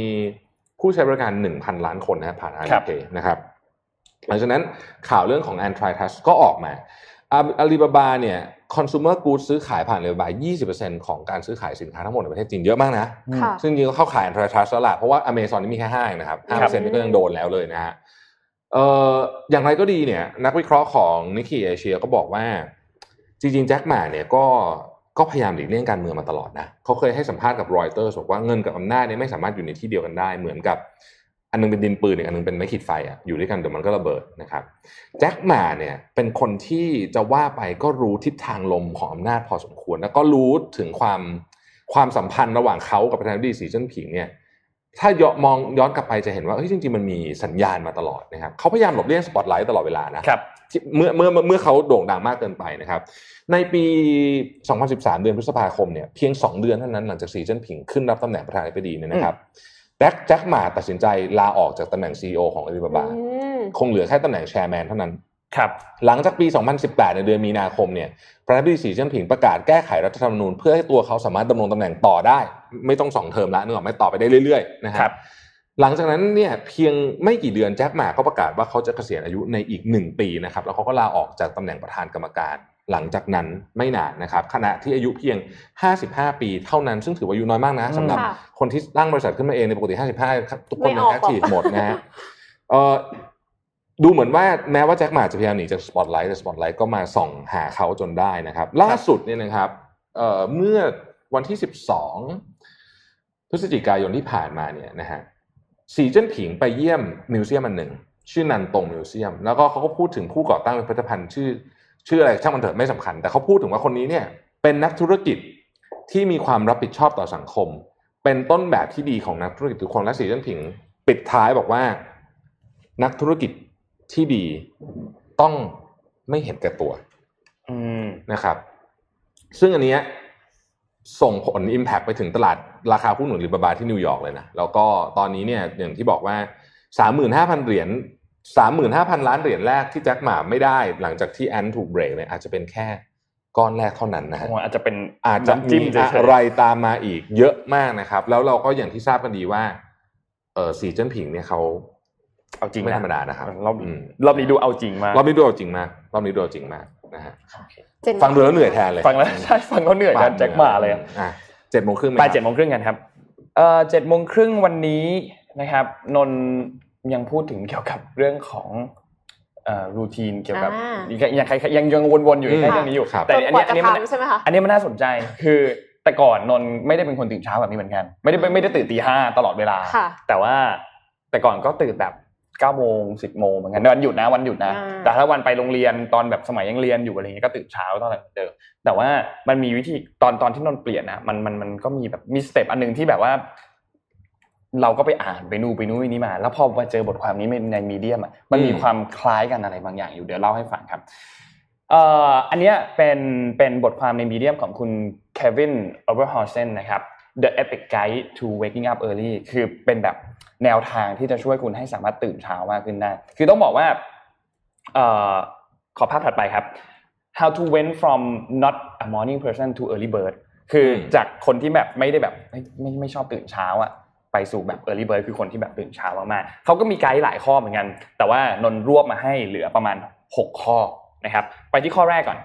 ผู้ใช้บริการ 1,000 ล้านคนนะผ่านครับ Alipay นะครับหลังจากนั้นข่าวเรื่องของ Antitrust ก็ออกมาอาลีบาบาเนี่ย consumer goods ซื้อขายผ่านอาลีบาบา 20%ของการซื้อขายสินค้าทั้งหมดในประเทศจีนเยอะมากนะค่ะซึ่งจริงๆก็เข้าขาย Antitrust แล้วล่ะเพราะว่า Amazon นี่มีแค่ห้าเองนะครับห้าคเปรัอบร์เซ็นต์นี่ก็ยังโดนแล้วเลยนะฮะเอ่ออย่างไรก็ดีเนี่ย นักวิเคราะห์ของนิก k ีเอเชียก็บอกว่า จริงๆ แจ็คหมาเนี่ยก็ ก็พยายามหลีกเลี่ยงการเมืองมาตลอดนะเขาเคยให้สัมภาษณ์กับรอยเตอร์บอกว่าเงินกับอำนาจเนี่ยไม่สามารถอยู่ในที่เดียวกันได้เหมือนกับ อันหนึงเป็นดินปืนอีกอันหนึงเป็นไม้ขีดไฟอะอยู่ด้วยกันเดี๋ยวมันก็ระเบิดนะครับแจ็คหมาเนี่ยเป็นคนที่จะว่าไปก็รู้ทิศทางลมของอำนาจพอสมควร แล้วก็รู้ถึงความความสัมพันธ์ระหว่างเขากับประธานาธิบดีสีจิ้นผิงเนี่ย ถ้าย้อนมองย้อนกลับไปจะเห็นว่าเฮ้ยจริงๆมันมีสัญญาณมาตลอดนะครับเขาพยายามหลบเลี่ยงสปอตไลท์ตลอดเวลานะครับที่เมื่อเมื่อเมื่อเขาโด่งดังมากเกินไปนะครับ ในปี 2013 เดือนพฤษภาคมเนี่ยเพียง 2 เดือนเท่านั้นหลังจากสีจิ้นผิงขึ้นรับตำแหน่งประธานาธิบดีเนี่ยนะครับแจ็คแจ็คหมาตัดสินใจลาออกจากตำแหน่ง CEO ของอาลีบาบาอืมคงเหลือแค่ตำแหน่งแชร์แมนเท่านั้น ครับหลังจากปี 2018 ในเดือนมีนาคมเนี่ยประธานาธิบดีสีจิ้นผิงประกาศแก้ไขรัฐธรรมนูญเพื่อให้ตัวเขาสามารถดำรงตำแหน่งต่อได้ ไม่ต้องสองเทอมละนึกออกไหมต่อไปได้เรื่อยๆนะฮะครับหลังจากนั้นเนี่ยเพียงไม่กี่เดือนแจ็คหมาก็ประกาศว่าเขาจะเกษียณอายุในอีกหนึ่งปีนะครับแล้วเขาก็ลาออกจากตำแหน่งประธานกรรมการ หลังจากนั้นไม่นานนะครับขณะที่อายุเพียง 55 ปีเท่านั้น ซึ่งถือว่าอายุน้อยมากนะสำหรับค่ะคนที่ตั้งบริษัทขึ้นมาเองในปกติ 55ครับทุกคนไม่หรอกยัง active หมดนะฮะเอ่อ ดูเหมือนว่าแม้ว่าแจ็คหม่าจะพยายามหนีจากสปอตไลท์แต่สปอตไลท์ก็มาส่องหาเขาจนได้นะครับ ล่าสุดเนี่ยนะครับเอ่อเมื่อวันที่ 12 พฤศจิกายนที่ผ่านมาเนี่ยนะฮะสีเจิ้นผิงไปเยี่ยม museum อันหนึ่ง ชื่อนันตง museum แล้วก็เขาก็พูดถึงผู้ก่อตั้งพิพิธภัณฑ์ชื่อ ชื่ออะไรช่างมันเถอะไม่สำคัญ แต่เขาพูดถึงว่าคนนี้เนี่ยเป็นนักธุรกิจที่มีความรับผิดชอบต่อสังคม เป็นต้นแบบที่ดีของนักธุรกิจทุกคนและสีเจิ้นผิง ปิดท้ายบอกว่า นักธุรกิจ ที่ดีต้องไม่เห็นแก่ตัวอืมนะครับ ซึ่งอันเนี้ยส่งผล Impact ไปถึงตลาดราคาหุ้นหนุนลิบาบาที่นิวยอร์กเลยนะแล้วก็ตอนนี้เนี่ยอย่างที่บอกว่าสามหมื่นห้าพันเหรียญสามหมื่นห้าพันล้านเหรียญแรกที่แจ็คหมาไม่ได้หลังจากที่แอนถูกเบรกเนี่ยอาจจะเป็นแค่ก้อนแรกเท่านั้นนะฮะอาจจะเป็นอาจจะน้ำจิ้มีมเฉยๆอะไรตามมาอีกเยอะมากนะครับ แล้วเราก็อย่างที่ทราบกันดีว่าเออสีเจิ้นผิงเนี่ยเขา เอาจริงไม่นะธรรมดานะครับรอบอืมรอบนี้ดูเอาจริงมากรอบนี้ดูเอาจริงมากรอบนี้ดูเอาจริงมากนะฮะเจนฟังดูแล้วเหนื่อยแทนเลยฟังแล้วใช่ฟังเขาเหนื่อยกันแจ็คหมาเลยอะอะเจ็ดโมงครึ่งไหมไปครับเจ็ดโมงครึ่งกันครับเอ่อเจ็ดโมงครึ่งวันนี้นะครับนนท์ยังพูดถึงเกี่ยวกับเรื่องของเอ่อ routine เกี่ยวกับอ่ายังยังยังยังวนๆอยู่ในเรื่องนี้อยู่ครับแต่อันนี้ว่าอัจะนนี้มันจนกว่าจะทำใช่ไหมคะอันนี้มันน่าสนใจคือแต่ก่อนนนท์ไม่ได้เป็นคนตื่นเช้าแบบนี้เหมือนกัน ไม่ได้ไม่ได้ตื่นตีห้าตลอดเวลาค่ะแต่ว่าแต่ก่อนก็ตื่นแบบ เก้าโมงสิบโมงเหมือนกันวันหยุดนะวันหยุดนะอ่าแต่ถ้าวันไปโรงเรียนตอนแบบสมัยยังเรียนอยู่อะไรเงี้ยก็ตื่นเช้าตอนนั้นเหมือนเดิมแต่ว่ามันมีวิธีตอนตอนที่นนท์เปลี่ยนนะมันมันมันก็มีแบบมี step อันหนึ่งที่แบบว่า เราก็ไปอ่านไปนู่นไปนู่นนี่มา แล้วพอมาเจอบทความนี้ใน Medium อะมันมีอืมความคล้ายกันอะไรบางอย่างอยู่เดี๋ยวเล่าให้ฟังครับเอ่ออันเนี้ยเป็นเป็นบทความใน Medium ของคุณเควินโอเวอร์ฮอร์เซนนะครับ The Epic Guide to Waking Up Early คือเป็นแบบแนวทางที่จะช่วยคุณให้สามารถตื่นเช้ามากขึ้นได้ คือต้องบอกว่าขอภาพถัดไปครับ How I went from not a morning person to early bird คือจากคนที่แบบไม่ได้แบบไม่ไม่ไม่ชอบตื่นเช้าอะไปสู่แบบ early bird คือคนที่แบบตื่นเช้ามากๆเขาก็มีไกด์หลายข้อเหมือนกัน แต่ว่านนรวบมาให้เหลือประมาณ 6 ข้อนะครับ ไปที่ข้อแรกก่อน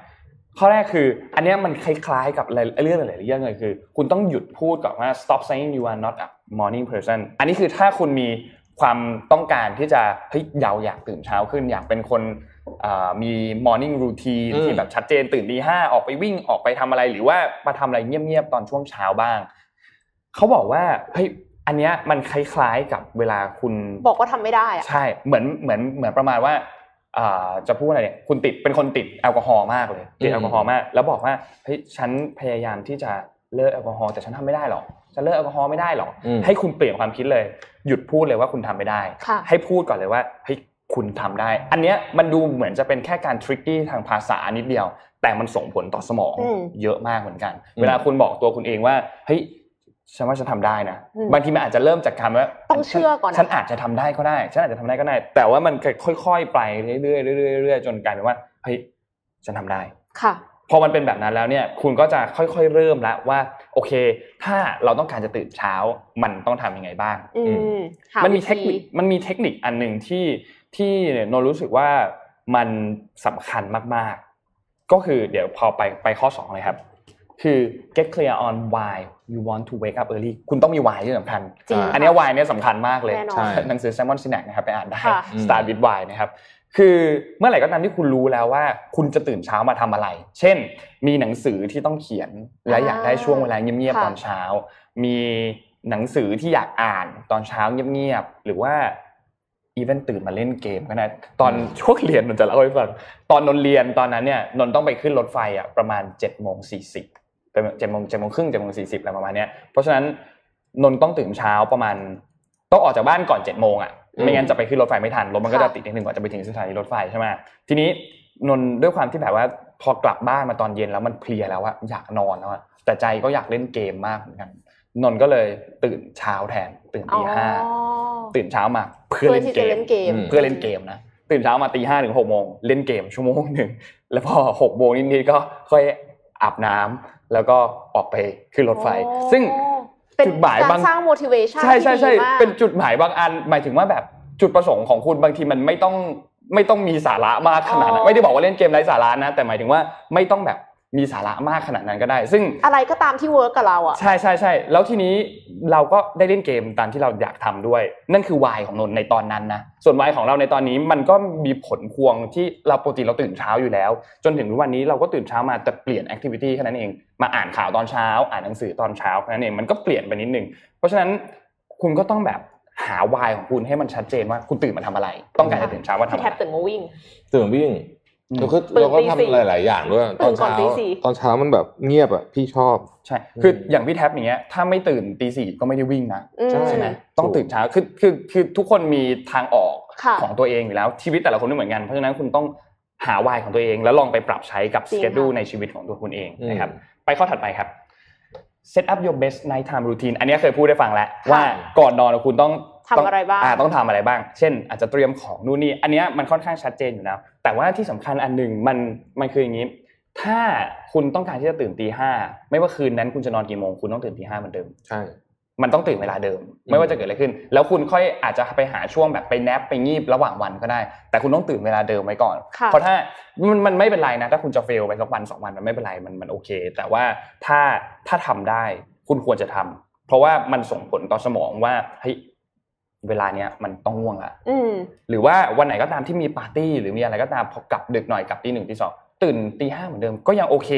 ข้อแรกคือ อันเนี้ยมันคล้ายๆกับเรื่องหลายๆเรื่องเลยคือ คุณต้องหยุดพูดก่อนว่า stop saying you are not a morning person อันนี้คือถ้าคุณมีความต้องการที่จะเฮ้ยเราอยากตื่นเช้าขึ้น อยากเป็นคนอ่ามี morning routine อืมที่แบบชัดเจนตื่นตีห้าออกไปวิ่งออกไปทำอะไร หรือว่ามาทำอะไรเงียบๆตอนช่วงเช้าบ้างเขาบอกว่าเฮ้ยอันเนี้ยมันคล้ายๆกับเวลาคุณ บอกว่าทำไม่ได้อะใช่เหมือนเหมือนเหมือนประมาณว่าอ่า จะพูดอะไรเนี่ยคุณติดเป็นคนติดแอลกอฮอล์มากเลยติดอืมแอลกอฮอล์มาก แล้วบอกว่าเฮ้ยฉันพยายามที่จะเลิกแอลกอฮอล์แต่ฉันทำไม่ได้หรอกฉันเลิกแอลกอฮอล์ไม่ได้หรอกอืมให้คุณเปลี่ยนความคิดเลย หยุดพูดเลยว่าคุณทำไม่ได้ค่ะให้พูดก่อนเลยว่าเฮ้ยคุณทำได้ อันเนี้ยมันดูเหมือนจะเป็นแค่การทริกกี้ทางภาษานิดเดียว แต่มันส่งผลต่อสมองอืมเยอะมากเหมือนกันอืมเวลาคุณบอกตัวคุณเองว่าเฮ้ย ฉันว่าฉันทำได้นะอืมบางทีมันอาจจะเริ่มจากคำว่าต้องเชื่อก่อนนะฉันอาจจะทำได้ก็ได้ฉันอาจจะทำได้ก็ได้ แต่ว่ามันค่อย ๆ ไปเรื่อยๆเรื่อยๆเรื่อยๆจนกลายเป็นว่าเฮ้ยฉันทำได้ค่ะพอมันเป็นแบบนั้นแล้วเนี่ยคุณก็จะค่อยๆเริ่มแล้วว่า โอเค ถ้าเราต้องการจะตื่นเช้ามันต้องทำยังไงบ้างอืมหามันมีวิธีเทคนิคมันมีเทคนิคอันหนึ่งที่ที่โนรู้สึกว่ามันสำคัญมากๆ ก็คือเดี๋ยวพอไปไปข้อสองเลยครับ คือ get clear on why you want to wake up early คุณต้องมี why ที่สำคัญจริงอันเนี้ย why เนี่ยสำคัญมากเลยแน่นอนใช่หนังสือ Simon Sinek นะครับไปอ่านได้ค่ะ Start with why นะครับคือเมื่อไหร่ก็ตามที่คุณรู้แล้วว่า คุณจะตื่นเช้ามาทำอะไร เช่น มีหนังสือที่ต้องเขียนและอยากได้ช่วงเวลาเงียบๆค่ะตอนเช้า มีหนังสือที่อยากอ่านตอนเช้าเงียบๆหรือว่าอีเวนตื่นมาเล่นเกมก็ได้ตอนช่วงเรียนนนจะเล่าให้ฟังตอนนนเรียนตอนนั้นเนี่ยนนต้องไปขึ้นรถไฟอะประมาณ7จ็ดโมงสี่สิบ เป็นเจ็ดโมงเจ็ดโมงครึ่งเจ็ดโมงสี่สิบอะไรประมาณเนี้ยเพราะฉะนั้นนนต้องตื่นเช้าประมาณต้องออกจากบ้านก่อนเจ็ดโมงอะไม่งั้นจะไปขึ้นรถไฟไม่ทันรถมันก็จะค่ะติดนิดนึงกว่าจะไปถึงสถานีรถไฟใช่ไหมทีนี้นนด้วยความที่แบบว่าพอกลับบ้านมาตอนเย็นแล้วมันเพลียแล้วอะอยากนอนแล้วอะแต่ใจก็อยากเล่นเกมมากเหมือนกันนนท์ก็เลยตื่นเช้าแทน ตื่นตีห้าอ๋อตื่นเช้ามาเพื่อเพื่อเล่นที่เกจะมเล่นเกมอืมเพื่อเล่นเกมนะตื่นเช้ามาตีห้าถึงหกโมงเล่นเกมชั่วโมงหนึ่งแล้วพอหกโมงนิดๆก็ค่อยอาบน้ำ แล้วก็ออกไปขึ้นรถไฟอ๋อซึ่งเป็นจุดหมายการบางสร้าง motivation ใช่ใช่ใช่ที่ดีมากเป็นจุดหมายบางอัน หมายถึงว่าแบบจุดประสงค์ของคุณบางทีมันไม่ต้องไม่ต้องมีสาระมากขนาดนั้นไม่ได้บอกว่าเล่นเกมไร้สาระนะ แต่หมายถึงว่าไม่ต้องแบบ มีสาระมากขนาดนั้นก็ได้ ซึ่งอะไรก็ตามที่ work กับเราอะใช่ใช่ใช่แล้วทีนี้เราก็ได้เล่นเกมตามที่เราอยากทำด้วย นั่นคือ why ของนนท์ในตอนนั้นนะส่วน why ของเราในตอนนี้มันก็มีผลพวงที่เราปกติเราตื่นเช้าอยู่แล้ว จนถึงทุกวันนี้เราก็ตื่นเช้ามาแต่เปลี่ยน activity แค่นั้นเองมาอ่านข่าวตอนเช้า อ่านหนังสือตอนเช้าแค่นั้นเองมันก็เปลี่ยนไปนิดนึงเพราะฉะนั้นคุณก็ต้องแบบหาวายของคุณให้มันชัดเจนว่าคุณตื่นมาทำอะไร ต้องการจะตื่นเช้าว่าทำพี่อะแทไรบตื่นมาวิ่ง ตื่นวิ่งอืม เราก็ตื่นเราก็ตีสี่ทำหลาย ๆ อย่างด้วยตื่ตอนนก่อนเช้าตีสี่ตอนเช้ามันแบบเงียบอะพี่ชอบใช่คืออย่างพี่แท็บอย่างเงี้ยถ้าไม่ตื่นตีสี่ก็ไม่ได้วิ่งนะอืมใช่ไหมต้องตื่นเช้าคือคือคือทุกคนมีทางออกค่ะของตัวเองอยู่แล้วชีวิตแต่ละคนไม่เหมือนกันเพราะฉะนั้นคุณต้องหาวายของตัวเองแล้วลองไปปรับใช้กับจริสงเกดูค่ะในชีวิตของตัวคุณเองอืมนะครับไปข้อถัดไปครับ set up your best night time routine อันนี้เคยพูดได้ฟังแล้วว่าก่อนนอนคุณต้องทำอะไรบ้างอ่ต้องทำอะไรบ้าง เช่น อาจจะเตรียมของนู่นนี่ อันเนี้ยมันค่อนข้างชัดเจนอยู่แล้ว แต่ว่าที่สำคัญอันหนึ่งมันมันคืออย่างนี้ ถ้าคุณต้องการที่จะตื่นตีห้าไม่ว่าคืนนั้นคุณจะนอนกี่โมง คุณต้องตื่นตีห้าเหมือนเดิมใช่มันต้องตื่นเวลาเดิม ไม่ว่าจะเกิดอะไรขึ้น แล้วคุณค่อยอาจจะไปหาช่วงแบบไปแนบไปงีบระหว่างวันก็ได้ แต่คุณต้องตื่นเวลาเดิมไว้ก่อนค่ะเพราะถ้ามันมันไม่เป็นไรนะ ถ้าคุณจะเฟลไปสักวันสองวันมันไม่เป็นไรมันมันโอเค แต่ว่าถ้าถ้าทำได้คุณควรจะทำเพราะว่ามันส่งผลต่อสมองว่าเฮ้ย เวลาเนี้ยมันต้องง่วงละอืมหรือว่าวันไหนก็ตามที่มีปาร์ตี้หรือมีอะไรก็ตามพอกลับดึกหน่อยกลับตีหนึ่งตีสองตื่นตีห้าเหมือนเดิมก็ยังโอเค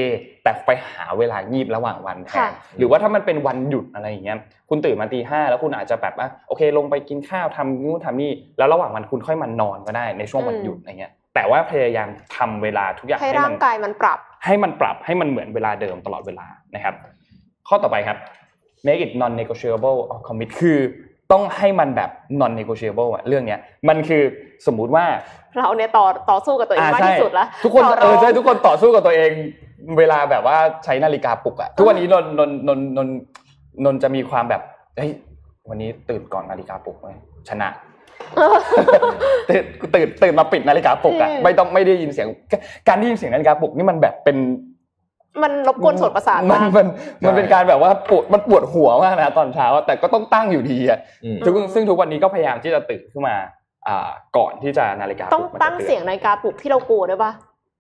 แต่ไปหาเวลางีบระหว่างวันแทค่ะนหรือว่าถ้ามันเป็นวันหยุดอะไรอย่างเงี้ยคุณตื่นมาตีห้าแล้วคุณอาจจะแบบว่าโอเค ลงไปกินข้าวทำนู่นทำนี่แล้วระหว่างวันคุณค่อยมานอนก็ได้ในช่วงวันหยุดอะไรเงี้ยแต่ว่าพยายามทำเวลาทุกอย่างให้ให้ร่ามังนกายมันปรับ ให้มันปรับให้มันเหมือนเวลาเดิมตลอดเวลานะครับ ข้อต่อไปครับ make it non negotiable or commit คือ ต้องให้มันแบบ non negotiable อะเรื่องเนี้ยมันคือสมมุติว่า เราเนี่ยต่อต่อสู้กับตัวเองมากที่สุดแล้วทุกคนต่เอรองใช่ทุกคนต่อสู้กับตัวเอง เวลาแบบว่าใช้นาฬิกาปลุกอะทุกวันนี้นนนนนนนนนนจะมีความแบบเฮ้ยวันนี้ตื่นก่อนนาฬิกาปลุกไหมชนะตื่นตื่นตื่นมาปิดนาฬิกาปลุกอะอืมไม่ต้องไม่ได้ยินเสียง การได้ยินเสียงนาฬิกาปลุกนี่มันแบบเป็น มันรบกวนส่วนประสาทมันมากมันมันเป็นการแบบว่าปวดมันปวดหัวมากนะตอนเช้าอะแต่ก็ต้องตั้งอยู่ดีอะอืมซึ่งซึ่งทุกวันนี้ก็พยายามที่จะตื่นขึ้นมาอ่าก่อนที่จะนาฬิกาปต้องลุกมันจะตั้งตือนเสียงนาฬิกาปลุกที่เรากลัวด้วยปะ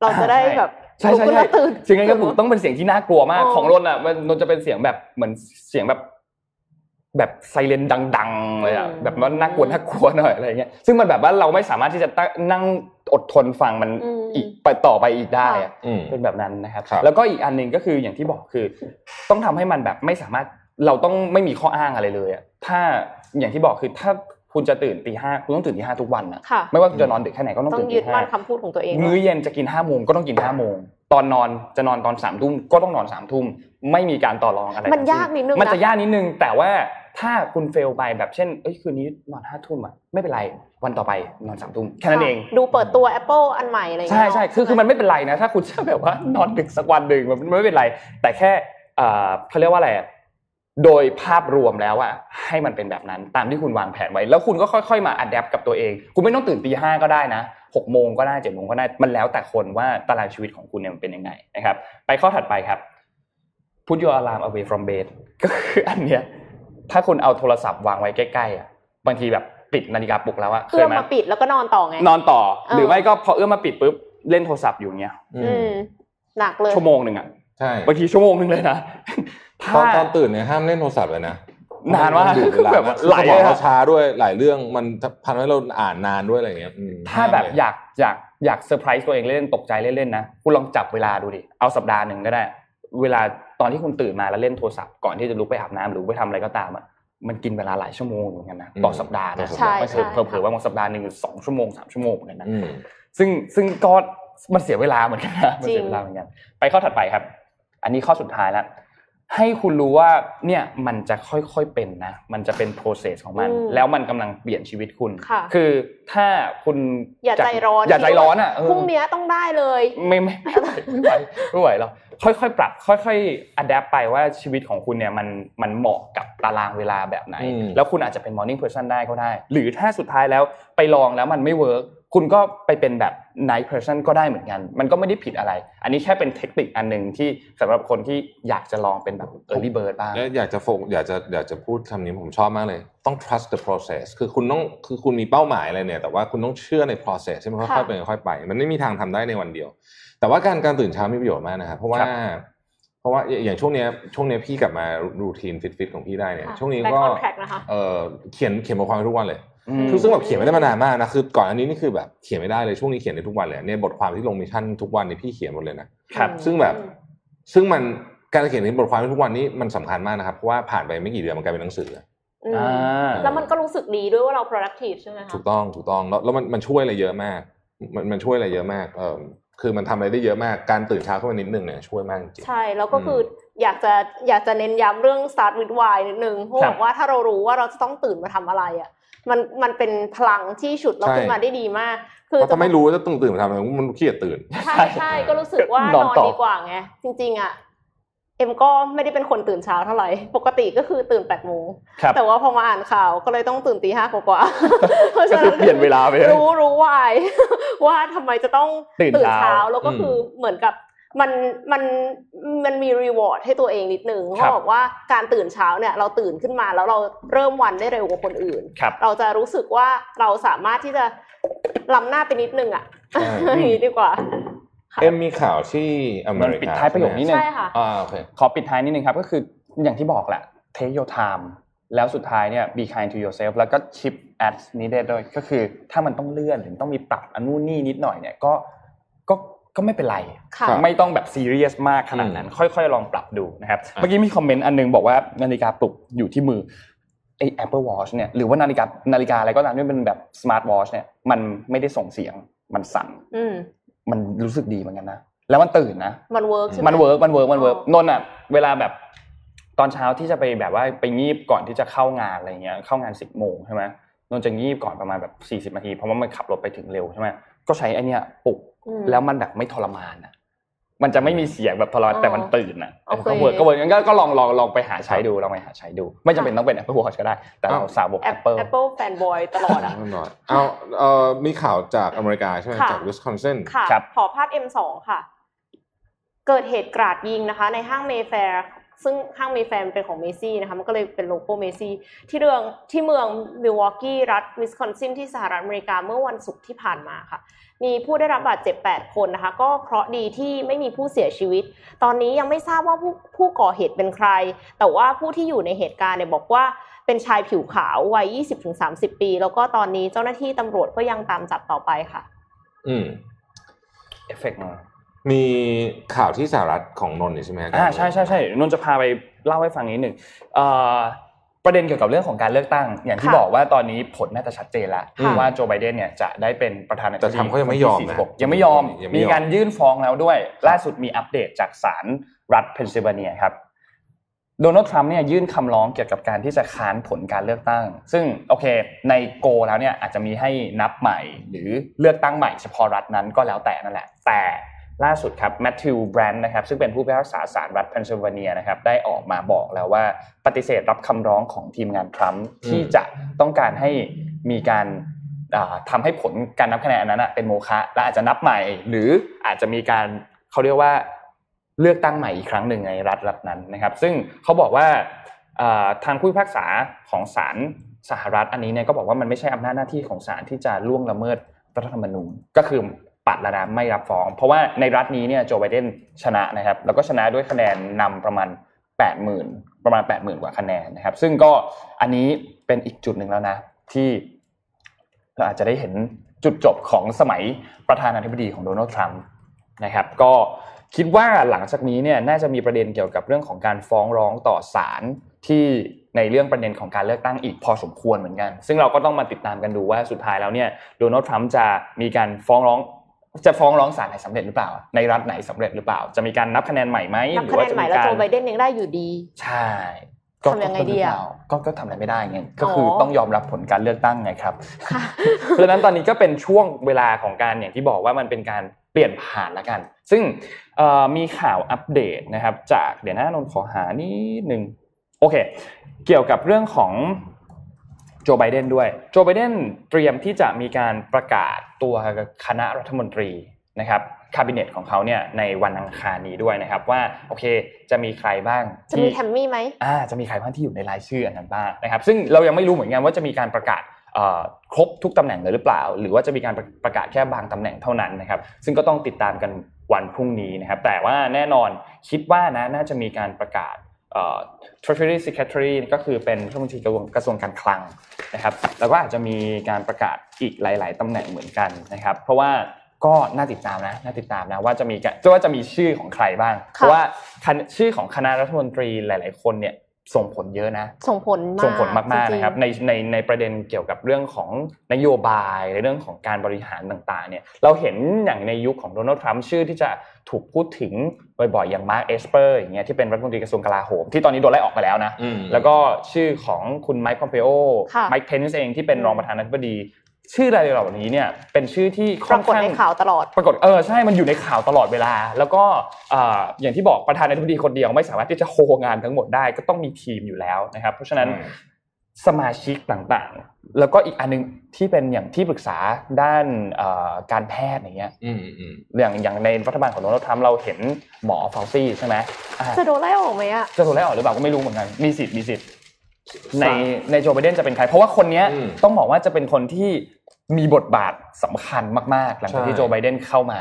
เราจะได้แบบใช่ลุกใช่ขึ้นใช่มาตื่นเสียงนาฬิกาปลุกต้องเป็นเสียงที่น่ากลัวมากอ๋อของรนอะมันนนจะเป็นเสียงแบบเหมือนเสียงแบบ แบบไซเรนดังๆเลยอะแบบว่าน่ากลัวน่ากลัวหน่อยอะไรเงี้ยซึ่งมันแบบว่าเราไม่สามารถที่จะตั้งนั่งอดทนฟังมันอีกไปต่อไปอีกได้อะอืมเป็นแบบนั้นนะครับครับ แล้วก็อีกอันหนึ่งก็คืออย่างที่บอกคือ ต้องทำให้มันแบบไม่สามารถเราต้องไม่มีข้ออ้างอะไรเลยอะถ้าอย่างที่บอกคือถ้าคุณจะตื่นตีห้าคุณต้องตื่นตีห้าทุกวันนะค่ะไม่ว่าคุณจะนอนดึกแค่ไหนก็ต้องต้อตื่งนยึตีดห้ามั่นคำพูดของตัวเองมื้อเย็นจะกินห้าโมงก็ต้องกินห้าโมงตอนนอนจะนอนตอนสามทุ่มก็ต้องนอนสามทุ่มไม่มีการต่อรองอะไรมันทั้งสิ้ยากนิดนึงมันจะนะยากนิดนึงแต่ว่า ถ้าคุณเฟลไปแบบเช่นเอ้ยคืนนี้นอนห้าทุ่มอะไม่เป็นไรวันต่อไปนอนสามทุ่มแค่นั้นเอง ดูเปิดตัว Apple อันใหม่อะไรอย่างใช่เงี้ยใช่คือคือมันไม่เป็นไรนะถ้าคุณจะแบบว่านอนดึกสักวันหนึ่งมันมันไม่เป็นไร แต่แค่เอ่อเขาเรียกว่าอะไรอะโดยภาพรวมแล้วอะให้มันเป็นแบบนั้นตามที่คุณวางแผนไว้ แล้วคุณก็ค่อยๆมาอัดแอปกับตัวเอง คุณไม่ต้องตื่นตีห้าก็ได้นะหกโมงก็ได้เจ็ดโมงก็ได้มันแล้วแต่คนว่าตารางชีวิตของคุณเนี่ยมันเป็นยังไงนะครับ ไปข้อถัดไปครับ put your alarm away from bed ก็คืออันเนี้ย ถ้าคุณเอาโทรศัพท์วางไว้ใกล้ๆอะบางทีแบบปิดนาฬิกาปลุกแล้วอะเคเพื่อยไหมมาปิดแล้วก็นอนต่อไงนอนต่อเออหรือไม่ก็พอเอื้อมมาปิดปุ๊บเล่นโทรศัพท์อยู่เงี้ยอือืมมหนักเลยชั่วโมงหนึ่งอะใช่บางทีชั่วโมงหนึ่งเลยนะตอนถ้าตอนตื่นเนี่ยห้ามเล่นโทรศัพท์เลยนะนานมากดูดเวลาแบบนะไหลสมองเลยอะเราช้าด้วยหลายเรื่องมันพันให้เราอ่านนานด้วยอะไรอย่างเงี้ยอืมถ้าแบบห้มเลยอยากอยากอยากเซอร์ไพรส์ตัวเองเล่นๆตกใจเล่นๆนะคุณลองจับเวลาดูดิเอาสัปดาห์หนึ่งก็ได้ เวลาตอนที่คุณตื่นมาแล้วเล่นโทรศัพท์ก่อนที่จะลุกไปอาบน้ำหรือไปทำอะไรก็ตามอะมันกินเวลาหลายชั่วโมงเหมือนกันนะต่อสัปดาห์นะใช่มันใช่เผลอๆว่าบางสัปดาห์หนึ่งสองชั่วโมงสามชั่วโมงเหมือนกันนะอืมซึ่งซึ่งก็มันเสียเวลาเหมือนกันนะมันเสียเวลาเหมือนกัน ไปข้อถัดไปครับ อันนี้ข้อสุดท้ายแล้ว ให้คุณรู้ว่าเนี่ยมันจะค่อยๆเป็นนะมันจะเป็น process ของมันอืมแล้วมันกำลังเปลี่ยนชีวิตคุณค่ะคือถ้าคุณอย่าใจร้อนอย่าใจร้อนอะเออพรุ่งนี้ต้องได้เลย ไม่ไม่ไม่ไหวไม่ไหวไม่ไหวหรอกค่อยๆปรับ ค่อยๆ adapt ไปว่าชีวิตของคุณเนี่ยมันมันเหมาะกับตารางเวลาแบบไหนอืมแล้วคุณอาจจะเป็น morning person ได้ก็ได้ หรือถ้าสุดท้ายแล้วไปลองแล้วมันไม่เวิร์ก คุณก็ไปเป็นแบบ night person ก็ได้เหมือนกัน มันก็ไม่ได้ผิดอะไร อันนี้แค่เป็นเทคนิคอันหนึ่งที่สำหรับคนที่อยากจะลองเป็นแบบ early bird บ้างแล้วอยากจะโฟกอยากจะอยากจะพูดคำนี้ผมชอบมากเลย ต้อง trust the process คือคุณต้องคือคุณมีเป้าหมายอะไรเนี่ย แต่ว่าคุณต้องเชื่อใน process ที่มันค่อยๆเป็นค่อยๆไป มันไม่มีทางทำได้ในวันเดียว แต่ว่าการการตื่นเช้ามีประโยชน์มากนะครับเพราะว่าครับเพราะว่าอย่างช่วงเนี้ยช่วงเนี้ยพี่กลับมา routine ฟิตๆของพี่ได้เนี่ยค่ะช่วงนี้ ก็ back on track นะคะเออเขียนเขียนบทความทุกวันเลยอืม คือซึ่งแบบเขียนไม่ได้มานานมากนะคือก่อนอันนี้นี่คือแบบเขียนไม่ได้เลยช่วงนี้เขียนได้ทุกวันเลยเนี่ยบทความที่ลง Mission ทุกวันนี่พี่เขียนหมดเลยนะครับ ซึ่งแบบซึ่งมันการเขียนบทความทุกวันนี้มันสำคัญมากนะครับเพราะว่าผ่านไปไม่กี่เดือนมันกลายเป็นหนังสืออืมอ่าแล้วมันก็รู้สึกดีด้วยว่าเรา productive ใช่ไหมคะถูกต้องถูกต้องแล้วแล้วมันมันช่วยอะไรเยอะมาก มันมันช่วยอะไรเยอะมากเออคือมันทำอะไรได้เยอะมากการตื่นเช้าขึ้นมานิดนึงเนี่ยช่วยมากจริงใช่แล้วก็คือออยากจะอยากจะเน้นย้ำเรื่อง start with why นิดนึงเพราะครับบอกว่าถ้าเรารู้ว่าเราจะต้องตื่นมาทำอะไรอะ มันมันเป็นพลังที่ฉุดเราขึ้นมาได้ดีมาก คือเพราะถ้าไม่รู้ว่าจะต้องตื่นมาทำอะไรมันขี้เกียจตื่นใช่ใช่ก็รู้สึกว่านนอนอนต่อดีกว่าไงจริง ๆอะเอ็มก็ไม่ได้เป็นคนตื่นเช้าเท่าไหร่ ปกติก็คือตื่นแปดโมงครับแต่ว่าพอมาอ่านข่าวก็เลยต้องตื่นตีห้ากว่าๆเพราะก็ฉะคืนั้อนเปลี่ยนเวลาไปเลยรู้รู้วายว่าทำไมจะต้องตื่นเช้าแล้วก็คือเหมือนกับ มันมันมันมีรีวอร์ดให้ตัวเองนิดนึงครัเขาบบอกว่าการตื่นเช้าเนี่ยเราตื่นขึ้นมาแล้วเราเริ่มวันได้เร็วกว่าคนอื่นครับเราจะรู้สึกว่าเราสามารถที่จะล้ำหน้าไปนิดนึงอะใช่อย่างนี้ดีกว่าค่ะเอ็มมีข่าวที่อเมมันริปิดกาท้ายประโยคนี้หนึ่งใช่ค่ะอ่าโอเคขอปิดท้ายนิดนึงครับ ก็คืออย่างที่บอกแหละ take your time แล้วสุดท้ายเนี่ย be kind to yourself แล้วก็ chip at needed ด้วยก็คือถ้ามันต้องเลื่อนหรือต้องมีปรับอันนู่นนี่นิดหน่อยเนี่ยก็ก็ ก็ไม่เป็นไรค่ะไม่ต้องแบบซีเรียสมากขนาดนั้น ค่อยๆ ลองปรับดูนะครับ เมื่อกี้มีคอมเมนต์อันนึงบอกว่านาฬิกาปลุกอยู่ที่มือไอ้ Apple Watch เนี่ยหรือว่านาฬิกานาฬิกาอะไรก็ตามที่เป็นแบบ smart watch เนี่ยมันไม่ได้ส่งเสียงมันสั่นอืมมันรู้สึกดีเหมือนกันนะแล้วมันตื่นนะมัน work ใช่ไหมมัน workมัน work มัน work อ๋อนนท์อะเวลาแบบตอนเช้าที่จะไปแบบว่าไปงีบก่อนที่จะเข้างานอะไรเงี้ยเข้างานสิบโมงใช่ไหมนนท์จะงีบก่อนประมาณแบบสี่สิบนาทีเพราะว่ามันขับรถไปถึงเร็วใช่ไหม ก็ใช้ไอเนี้ยปลุกอืมแล้วมันแบบไม่ทรมานอะมันจะไม่มีเสียงแบบทรมานอ๋อแต่มันตื่นอะโอเคก็ work ก็ work งั้นก็ก็ลองลองลองไปหาใช้ดูลองไปหาใช้ดู ไม่จำเป็นต้องเป็น Apple Watch ก็ได้ แต่เราสาวกแอป Apple Apple fanboy ตลอดอะแน่นอนเอาเอ่อมีข่าวจากอเมริกาใช่ไหมค่ะจากวิสคอนซินค่ะครับขอภาพ M2 ค่ะ เกิดเหตุกราดยิงนะคะ ในห้างเมแฟร์ ซึ่งห้างเมแฟร์เป็นของเมซี่นะคะมันก็เลยเป็นโลโก้เมซี่ที่เรืองที่เมืองมิลวอกกี้รัฐวิสคอนซินที่สหรัฐอเมริกาเมื่อวันศุกร์ที่ผ่านมาค่ะ มีผู้ได้รับบาดเจ็บ 8 คนนะคะ ก็เคราะดีที่ไม่มีผู้เสียชีวิต ตอนนี้ยังไม่ทราบว่าผู้ผู้ก่อเหตุเป็นใคร แต่ว่าผู้ที่อยู่ในเหตุการณ์เนี่ยบอกว่าเป็นชายผิวขาววัย 20-30 ปี แล้วก็ตอนนี้เจ้าหน้าที่ตำรวจก็ยังตามจับต่อไปค่ะ อืมเอฟเฟกต์ มามีข่าวที่สหรัฐของนนท์นี่ใช่ไหมอ่าใช่ใช่ใช่นนท์จะพาไปเล่าให้ฟังนิดหนึ่งเอ่อประเด็นเกี่ยวกับเรื่องของการเลือกตั้ง อย่างที่ค่ะบอกว่าตอนนี้ผลน่าจะชัดเจนแล้วค่ะว่าโจไบเดนเนี่ยจะได้เป็นประธานาธิบแต่ดีทำเขายังไม่ยอมคนที่นะ46ยังไม่ยอมยังไม่มียอมการยื่นฟ้องแล้วด้วย ล่าสุดมีอัปเดตจากศาลรัฐเพนซิลเวเนียครับโดนัลด์ทรัมป์เนี่ยยื่นคำร้องเกี่ยวกับการที่จะค้านผลการเลือกตั้ง ซึ่งโอเคในโกแล้วเนี่ยอาจจะมีให้นับใหม่ หรือเลือกตั้งใหม่เฉพาะรัฐนั้นก็แล้วแต่นั่นแหละ แต่ ล่าสุดครับแมทธิวแบรนด์นะครับซึ่งเป็นผู้พิพากษาศาลรัฐเพนซิลเวเนียนะครับได้ออกมาบอกแล้วว่าปฏิเสธรับคำร้องของทีมงานทรัมป์ที่จะต้องการให้มีการอ่าทำให้ผลการนับคะแนนอันนั้นนะเป็นโมฆะและอาจจะนับใหม่ หรืออาจจะมีการเขาเรียกว่าเลือกตั้งใหม่อีกครั้งหนึ่งในรัฐรัฐนั้นนะครับ ซึ่งเขาบอกว่าอ่าทางผู้พิพากษาของศาลสหรัฐอันนี้เนี่ยก็บอกว่ามันไม่ใช่อำนาจหน้าที่ของศาลที่จะล่วงละเมิดรัฐธรรมนูญก็คือ ปัดแล้วนะไม่รับฟ้อง เพราะว่าในรัฐนี้เนี่ยโจไบเดนชนะนะครับ แล้วก็ชนะด้วยคะแนนนำประมาณ 80,000 ประมาณ 80,000 กว่าคะแนนนะครับ ซึ่งก็อันนี้เป็นอีกจุดหนึ่งแล้วนะ ที่เราอาจจะได้เห็นจุดจบของสมัยประธานาธิบดีของโดนัลด์ทรัมป์นะครับ ก็คิดว่าหลังจากนี้เนี่ยน่าจะมีประเด็นเกี่ยวกับเรื่องของการฟ้องร้องต่อศาลที่ในเรื่องประเด็นของการเลือกตั้งอีกพอสมควรเหมือนกัน ซึ่งเราก็ต้องมาติดตามกันดูว่าสุดท้ายแล้วเนี่ยโดนัลด์ทรัมป์จะมีการฟ้องร้อง จะฟ้องร้องศาลไหนสำเร็จหรือเปล่า ในรัฐไหนสำเร็จหรือเปล่า จะมีการนับคะแนนใหม่ไหมนับหรืคะว่าแนนจะใหม่มีแล้วการโจไบเดนยังได้อยู่ดี ใช่ทำยังไงดีอะก็ก็ทำอะไรไม่ได้ไงก็คือออต้องยอมรับผลการเลือกตั้งไงครับเพราะฉะนั้นตอนนี้ก็เป็นช่วงเวลาของการอย่างที่บอกว่ามันเป็นการเปลี่ยนผ่านละกัน ซึ่งเอ่อมีข่าวอัปเดตนะครับ จากเดี๋ยวนะนนท์ขอหานิดหนึ่งโอเค เกี่ยวกับเรื่องของ โจไบเดนด้วย โจไบเดนเตรียมที่จะมีการประกาศตัวคณะรัฐมนตรีนะครับคาบิเนตของเขาเนี่ยในวันอังคารนี้ด้วยนะครับ ว่าโอเคจะมีใครบ้างจะที่มีแทมมี่ไหมอ่าจะมีใครบ้างที่อยู่ในรายชื่ออันนั้นบ้างนะครับ ซึ่งเรายังไม่รู้เหมือนกันว่าจะมีการประกาศเอ่อครบทุกตำแหน่งเลยหรือเปล่า หรือว่าจะมีการประประกาศแค่บางตำแหน่งเท่านั้นนะครับ ซึ่งก็ต้องติดตามกันวันพรุ่งนี้นะครับ แต่ว่าแน่นอนคิดว่านะน่าจะมีการประกาศเอ่อ Treasury Secretary ก็คือเป็นรัฐมนตรีกระทรวงกระทรวงการคลังนะครับ แล้วก็อาจจะมีการประกาศอีกหลาย ๆตำแหน่งเหมือนกันนะครับ เพราะว่าก็น่าติดตามนะน่าติดตามนะว่าจะมีการว่าจะมีชื่อของใครบ้าง เพราะว่าชื่อของคณะรัฐมนตรีหลาย ๆ คนเนี่ย ส่งผลเยอะนะ ส่งผลมากส่งผลมากๆจงๆนะครับในในในประเด็นเกี่ยวกับเรื่องของนโยบายในเรื่องของการบริหารต่างๆเนี่ยเราเห็นอย่างในยุคของโดนัลด์ทรัมป์ชื่อที่จะถูกพูดถึงบ่อยๆอย่างมาร์คเอสเปอร์อย่างเงี้ยที่เป็นรัฐมนตรีกระทรวงกลาโหม ที่ตอนนี้โดนไล่ออกไปแล้วนะอืมแล้วก็ชื่อของคุณไมค์พอมเปโอค่ะไมค์เพนส์เองที่เป็นรองประธานาธิบดี ชื่ออะไรเหล่านี้เนี่ยเป็นชื่อที่ปค่อรานกฏข้างในข่าวตลอด ปรากฏเออใช่มันอยู่ในข่าวตลอดเวลา แล้วก็เอ่ออย่างที่บอกประธานาธิบดีคนเดียวไม่สามารถที่จะโฮงานทั้งหมดได้ก็ต้องมีทีมอยู่แล้วนะครับ เพราะฉะนั้นอืมสมาชิกต่างๆ แล้วก็อีกอันนึงที่เป็นอย่างที่ปรึกษาด้านเอ่อการแพทย์อย่างเงี้ยอืมอืมอย่างอย่างในรัฐบาลของโดนัลด์ทรัมป์เราเห็นหมอฟาวซี่ใช่ไหมอ่าจะโดนไล่ออกไหมอะจะถูกไล่ออกหรือเปล่าก็ไม่รู้เหมือนกันมีสิทธิ์มีสิทธิ์ ในในโจไบเดนจะเป็นใคร เพราะว่าคนเนี้ยอืมต้องบอกว่าจะเป็นคนที่มีบทบาทสำคัญมากๆ หลังจากที่ใช่โจไบเดนเข้ามา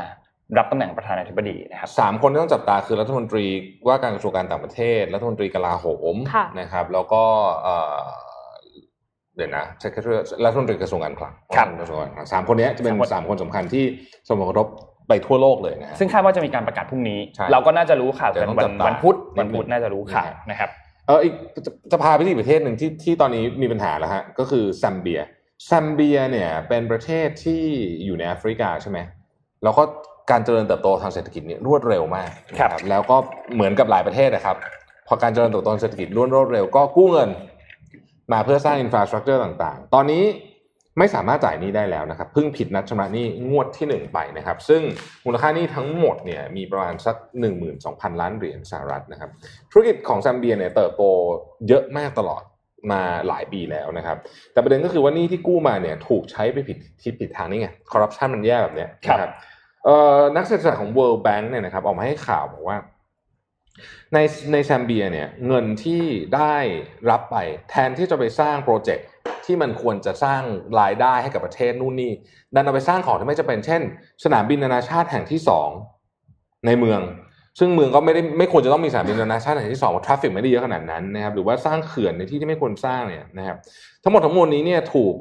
รับตำแหน่งประธานาธิบดีนะครับสามคนที่ต้องจับตาคือรัฐมนตรีว่าการกระทรวงการต่างประเทศ รัฐมนตรีกลาโหมค่ะนะครับ แล้วก็เอ่อเดี๋ยวนะ Secretary รัฐมนตรีกระทรวงการคลังครับกระทรวงการคลังสามคนเนี้ยจะเป็นสามคนสามคนสำคัญที่ส่งผลกระทบไปทั่วโลกเลยนะฮะซึ่งคาดว่าจะมีการประกาศพรุ่งนี้ใช่เราก็น่าจะรู้ข่าวเดี๋กัยวนต้องจับตากันวันวันพุธนิดนึงวันพุธน่าจะรู้ข่าวนะฮะนะครับ เอออีกจะจะพาไปที่อีกประเทศหนึ่งที่ที่ตอนนี้มีปัญหาแล้วฮะก็คือแซมเบียแซมเบียเนี่ยเป็นประเทศที่อยู่ในแอฟริกาใช่ไหมแล้วก็การเจริญเติบโตทางเศรษฐกิจเนี่ยรวดเร็วมากนะครับแล้วก็เหมือนกับหลายประเทศนะครับ พอการเจริญเติบโตทางเศรษฐกิจรวดรวดเร็วก็กู้เงิน มาเพื่อสร้าง infrastructure ต่างๆ ตอนนี้ ไม่สามารถจ่ายหนี้ได้แล้วนะครับเพิ่งผิดนัดชำระหนี้งวดที่ 1 ไปนะครับ ซึ่งมูลค่าหนี้ทั้งหมดเนี่ยมีประมาณสัก 12,000 ล้านเหรียญสหรัฐนะครับ ธุรกิจของซัมเบียเนี่ยเติบโตเยอะมากตลอดมาหลายปีแล้วนะครับ แต่ประเด็นก็คือว่านี่ที่กู้มาเนี่ยถูกใช้ไปผิดที่ผิดทางนี่ไงคอร์รัปชันมันแย่แบบเนี้ยครับนะครับนักเศรษฐศาสตร์ของ World Bank เนี่ยนะครับออกมาให้ข่าวบอกว่า ในในแซมเบียเนี่ยเงินที่ได้รับไปแทนที่จะไปสร้างโปรเจกต์ ที่มันควรจะสร้างรายได้ให้กับประเทศนู่นนี่ดันเอาไปสร้างของที่ไม่จำเป็นเช่น สนามบินนานาชาติแห่งที่สองในเมือง ซึ่งเมืองก็ไม่ได้ไม่ควรจะต้องมีสนามบินนานาชาติแห่งที่สองเพราะ traffic ไม่ได้เยอะขนาดนั้นนะครับหรือว่าสร้างเขื่อนในที่ที่ไม่ควรสร้างเนี่ยนะครับทั้งหมดทั้งมวลนี้เนี่ยถูก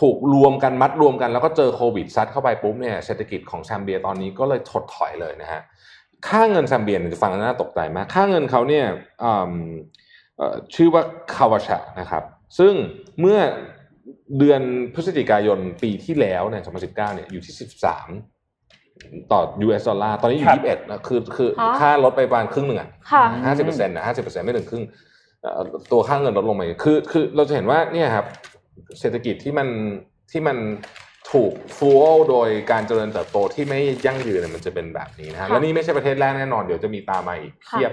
ถูกรวมกันมัดรวมกันแล้วก็เจอโควิดซัดเข้าไปปุ๊บเนี่ยเศรษฐกิจของแซมเบียตอนนี้ก็เลยถดถอยเลยนะฮะค่าเงินแซมเบียเนี่ยฟังแล้วน่าตกใจมากค่าเงินเขาเนี่ยชื่อว่าคาวาชะนะครับ ซึ่งเมื่อเดือนพฤศจิกายนปีที่แล้วเนี่ย2019เนี่ยอยู่ที่ 13 ต่อ US ดอลลาร์ ตอนนี้อครัยู่บ21นะคือคือฮะค่าลดไปประมาณครึ่งหนึ่งอะค่ะห้าสิบเปอร์เซ็นต์นะห้าสิบเปอร์เซ็นต์ไม่ถึงครึ่งเอ่อตัวค่าเงินลดลงมาคือคือเราจะเห็นว่าเนี่ยครับเศรษฐกิจที่มันที่มันถูกฟูลโดยการเจริญเติบโตที่ไม่ยั่งยืนเนี่ยมันจะเป็นแบบนี้นะฮะค่ะแล้วนี่ไม่ใช่ประเทศแรกแน่นอนเดี๋ยวจะมีตามมาอีกเพียบ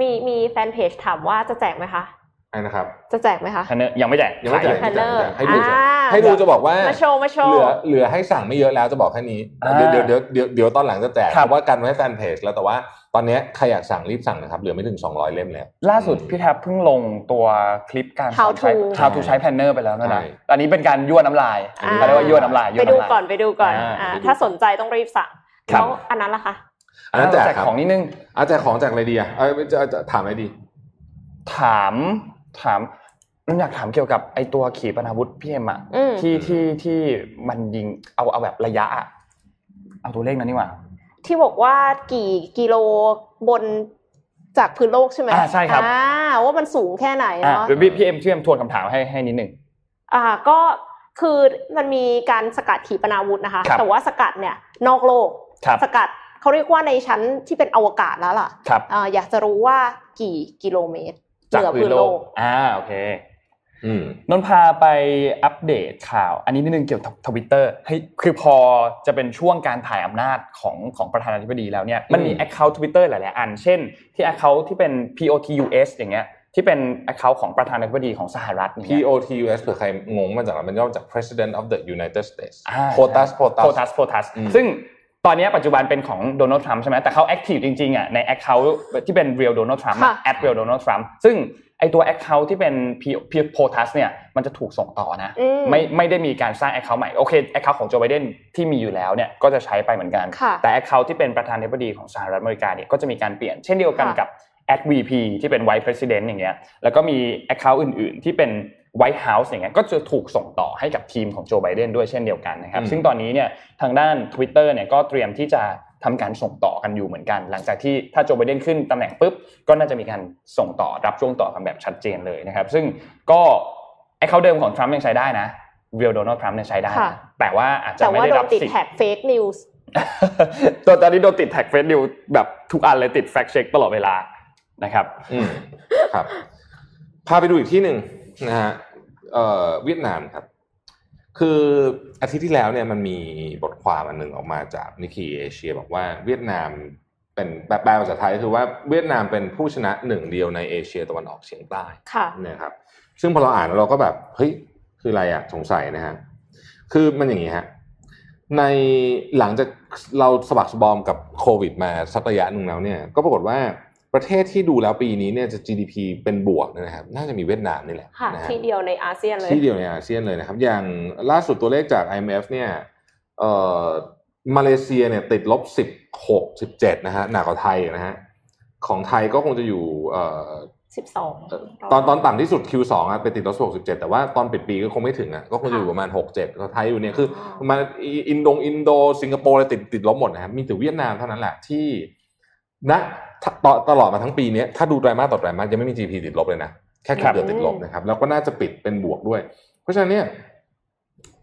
มีมีแฟนเพจถามว่าจะแจกไหมคะไอ้ นะครับจะแจกไหมคะทันเนอร์ยังไม่แจกยังไม่แจกขาย Trailer ให้ดูอ่าให้ดูจะบอกว่ามาโชว์มาโชเหว์ลือเหลือให้สั่งไม่เยอะแล้วจะบอกแค่นี้อ่าเดี๋ยวเดี๋ยวเดี๋ยวเดี๋ยวเดี๋ยวตอนหลังจะแจกครับเพราะว่ากันไว้ให้แฟนเพจแล้วแต่ว่าตอนนี้ใครอยากสั่งรีบสั่งนะครับเหลือไม่ถึง 200 เล่มแล้วล่าสุดพี่แทบเพิ่งลงตัวคลิปการสอน How ใช้ to How to ใช้แพนเนอร์ไปแล้วนะใช่นะอันนี้เป็นการยั่วน้ำลายอ่าเขาเรียกว่ายั่วน้ำลายยั่วน้ำลายไปดูก่อนไปดูก่อนอ่าอ่าไปดูถ้าสนใจต้องรีบสั่งครับแล้วอันนั้นล่ะคะอันนั้นแจกแจกครับของนิดนึงอาแจกของแจกอะไรดีอะเอ้ยจะจะถามอะไรดี ถาม ถามนุ่นอยากถามเกี่ยวกับไอตัวขีปนาวุธพี่เอ็มอะอืมที่ที่ที่มันยิงเอาเอาแบบระยะอะเอาตัวเลขนั้นนี่หว่า ที่บอกว่ากี่กิโลบนจากพื้นโลกใช่ไหมอ่าใช่ครับอ่าว่ามันสูงแค่ไหนอะเนาะเดี๋ยวพี่พี่เอ็มช่วยทวนคำถามให้ให้นิดหนึ่งอ่าก็คือมันมีการสกัดขีปนาวุธนะคะครับแต่ว่าสกัดเนี่ยนอกโลกครับสกัดเขาเรียกว่าในชั้นที่เป็นอวกาศแล้วล่ะครับอ่าอยากจะรู้ว่ากี่กิโลเมตรเห จากนือพื้พื้นนโลโลกกอ่าโอเคอืมนนท์พาไปอัปเดตข่าว อันนี้นิดนึงเกี่ยวกับทวิตเตอร์เฮ้ยคือพอจะเป็นช่วงการถ่ายอำนาจของของประธานาธิบดีแล้วเนี่ยมันมีอืม Account Twitter หลาย ๆ อัน เช่น ที่ Account ที่เป็น POTUS อย่างเงี้ยที่เป็น Account ของประธานาธิบดีของสหรัฐอย่างเงี้ย POTUS เผื่อใครงงมาจากอะไรมันย่อมาจาก President of the United States อ่า POTUS POTUS โพทัสโพทัสอืมซึ่ง ตอนนี้ปัจจุบันเป็นของโดนัลด์ทรัมป์ใช่ไหมแต่เขาแอคทีฟจริงๆอะใน Account ที่เป็น real Donald Trump ค่ะ at real Donald Trump ซึ่งไอตัว Account ที่เป็น P p o t u s เนี่ยมันจะถูกส่งต่อนะอืมไม่ไม่ได้มีการสร้าง Account ใหม่โอเค Account ของโจไบเดนที่มีอยู่แล้วเนี่ยก็จะใช้ไปเหมือนกันค่ะแต่ Account ที่เป็นประธานาธิบดีของสหรัฐอเมริกาเนี่ยก็จะมีการเปลี่ยนเช่นเดียวกันค่ะกับ at VP ที่เป็น Vice President อย่างเงี้ยแล้วก็มี Account อื่น ๆ ที่เป็น White House อย่างเงี้ยก็จะถูกส่งต่อให้กับทีมของโจไบเดนด้วยเช่นเดียวกันนะครับอืมซึ่งตอนนี้เนี่ยทางด้าน Twitter เนี่ยก็เตรียมที่จะทำการส่งต่อกันอยู่เหมือนกัน หลังจากที่ถ้าโจไบเดนขึ้นตำแหน่งปุ๊บ ก็น่าจะมีการส่งต่อรับช่วงต่อกันแบบชัดเจนเลยนะครับ ซึ่งก็ไอ้เขาเดิมของทรัมป์ยังใช้ได้นะ real Donald Trump เนี่ยใช้ได้ค่ะนะแต่ว่าอาจจะแต่ว่าไม่ได้รับสิทธิ์แท็ก fake newsตัวตอนนี้โดนติดแท็กเฟซดิวแบบทุกอันเลยติด fact check ตลอดเวลานะครับ อืมครับพาไปดูอีกที่หนึ่ง นะฮะเอ่อเวียดนามครับ คืออาทิตย์ที่แล้วเนี่ยมันมีบทความอันหนึ่งออกมาจาก Nikkei Asia บอกว่าเวียดนามเป็นแปลแปลภาษาไทยก็คือว่าเวียดนามเป็นผู้ชนะหนึ่งเดียวในเอเชียตะวันออกเฉียงใต้ค่ะนะครับ ซึ่งพอเราอ่านแล้วเราก็แบบเฮ้ยคืออะไรอะสงสัยนะฮะคือมันอย่างนี้ฮะในหลังจากเราสะบักสะบอมกับโควิดมาสักระยะหนึ่งแล้วเนี่ย ก็ปรากฏว่า ประเทศที่ดูแล้วปีนี้เนี่ยจะ GDP เป็นบวกเนยนะครับน่าจะมีเวียดนามนี่แหละค่ะนะฮะที่เดียวในอาเซียนเลยที่เดียวในอาเซียนเลยนะครับ อย่างล่าสุดตัวเลขจาก IMF เนี่ยเอ่อมาเลเซียเนี่ยติดลบ16 17นะฮะหนักกว่าไทยนะฮะของไทยก็คงจะอยู่เอ่อสิบสองตอนตอนต่ำที่สุด Q2 อะไปติดลบ67 แต่ว่าตอนปิดปีก็คงไม่ถึงอะก็คงจะอยู่ประมาณ 67ก็ไทยอยู่เนี่ยคือประมาณอินโดอินโดสิงคโปร์อะไรติดติดลบหมดนะครับมีแต่เวียดนามเท่านั้นแหละที่ณ ตตลอดมาทั้งปีเนี้ยถ้าดูไตรมาสต่อไตรมาสยังไม่มี GDP ติดลบเลยนะ แค่เกือบเดือนติดลบนะครับ แล้วก็น่าจะปิดเป็นบวกด้วย เพราะฉะนั้นเนี่ย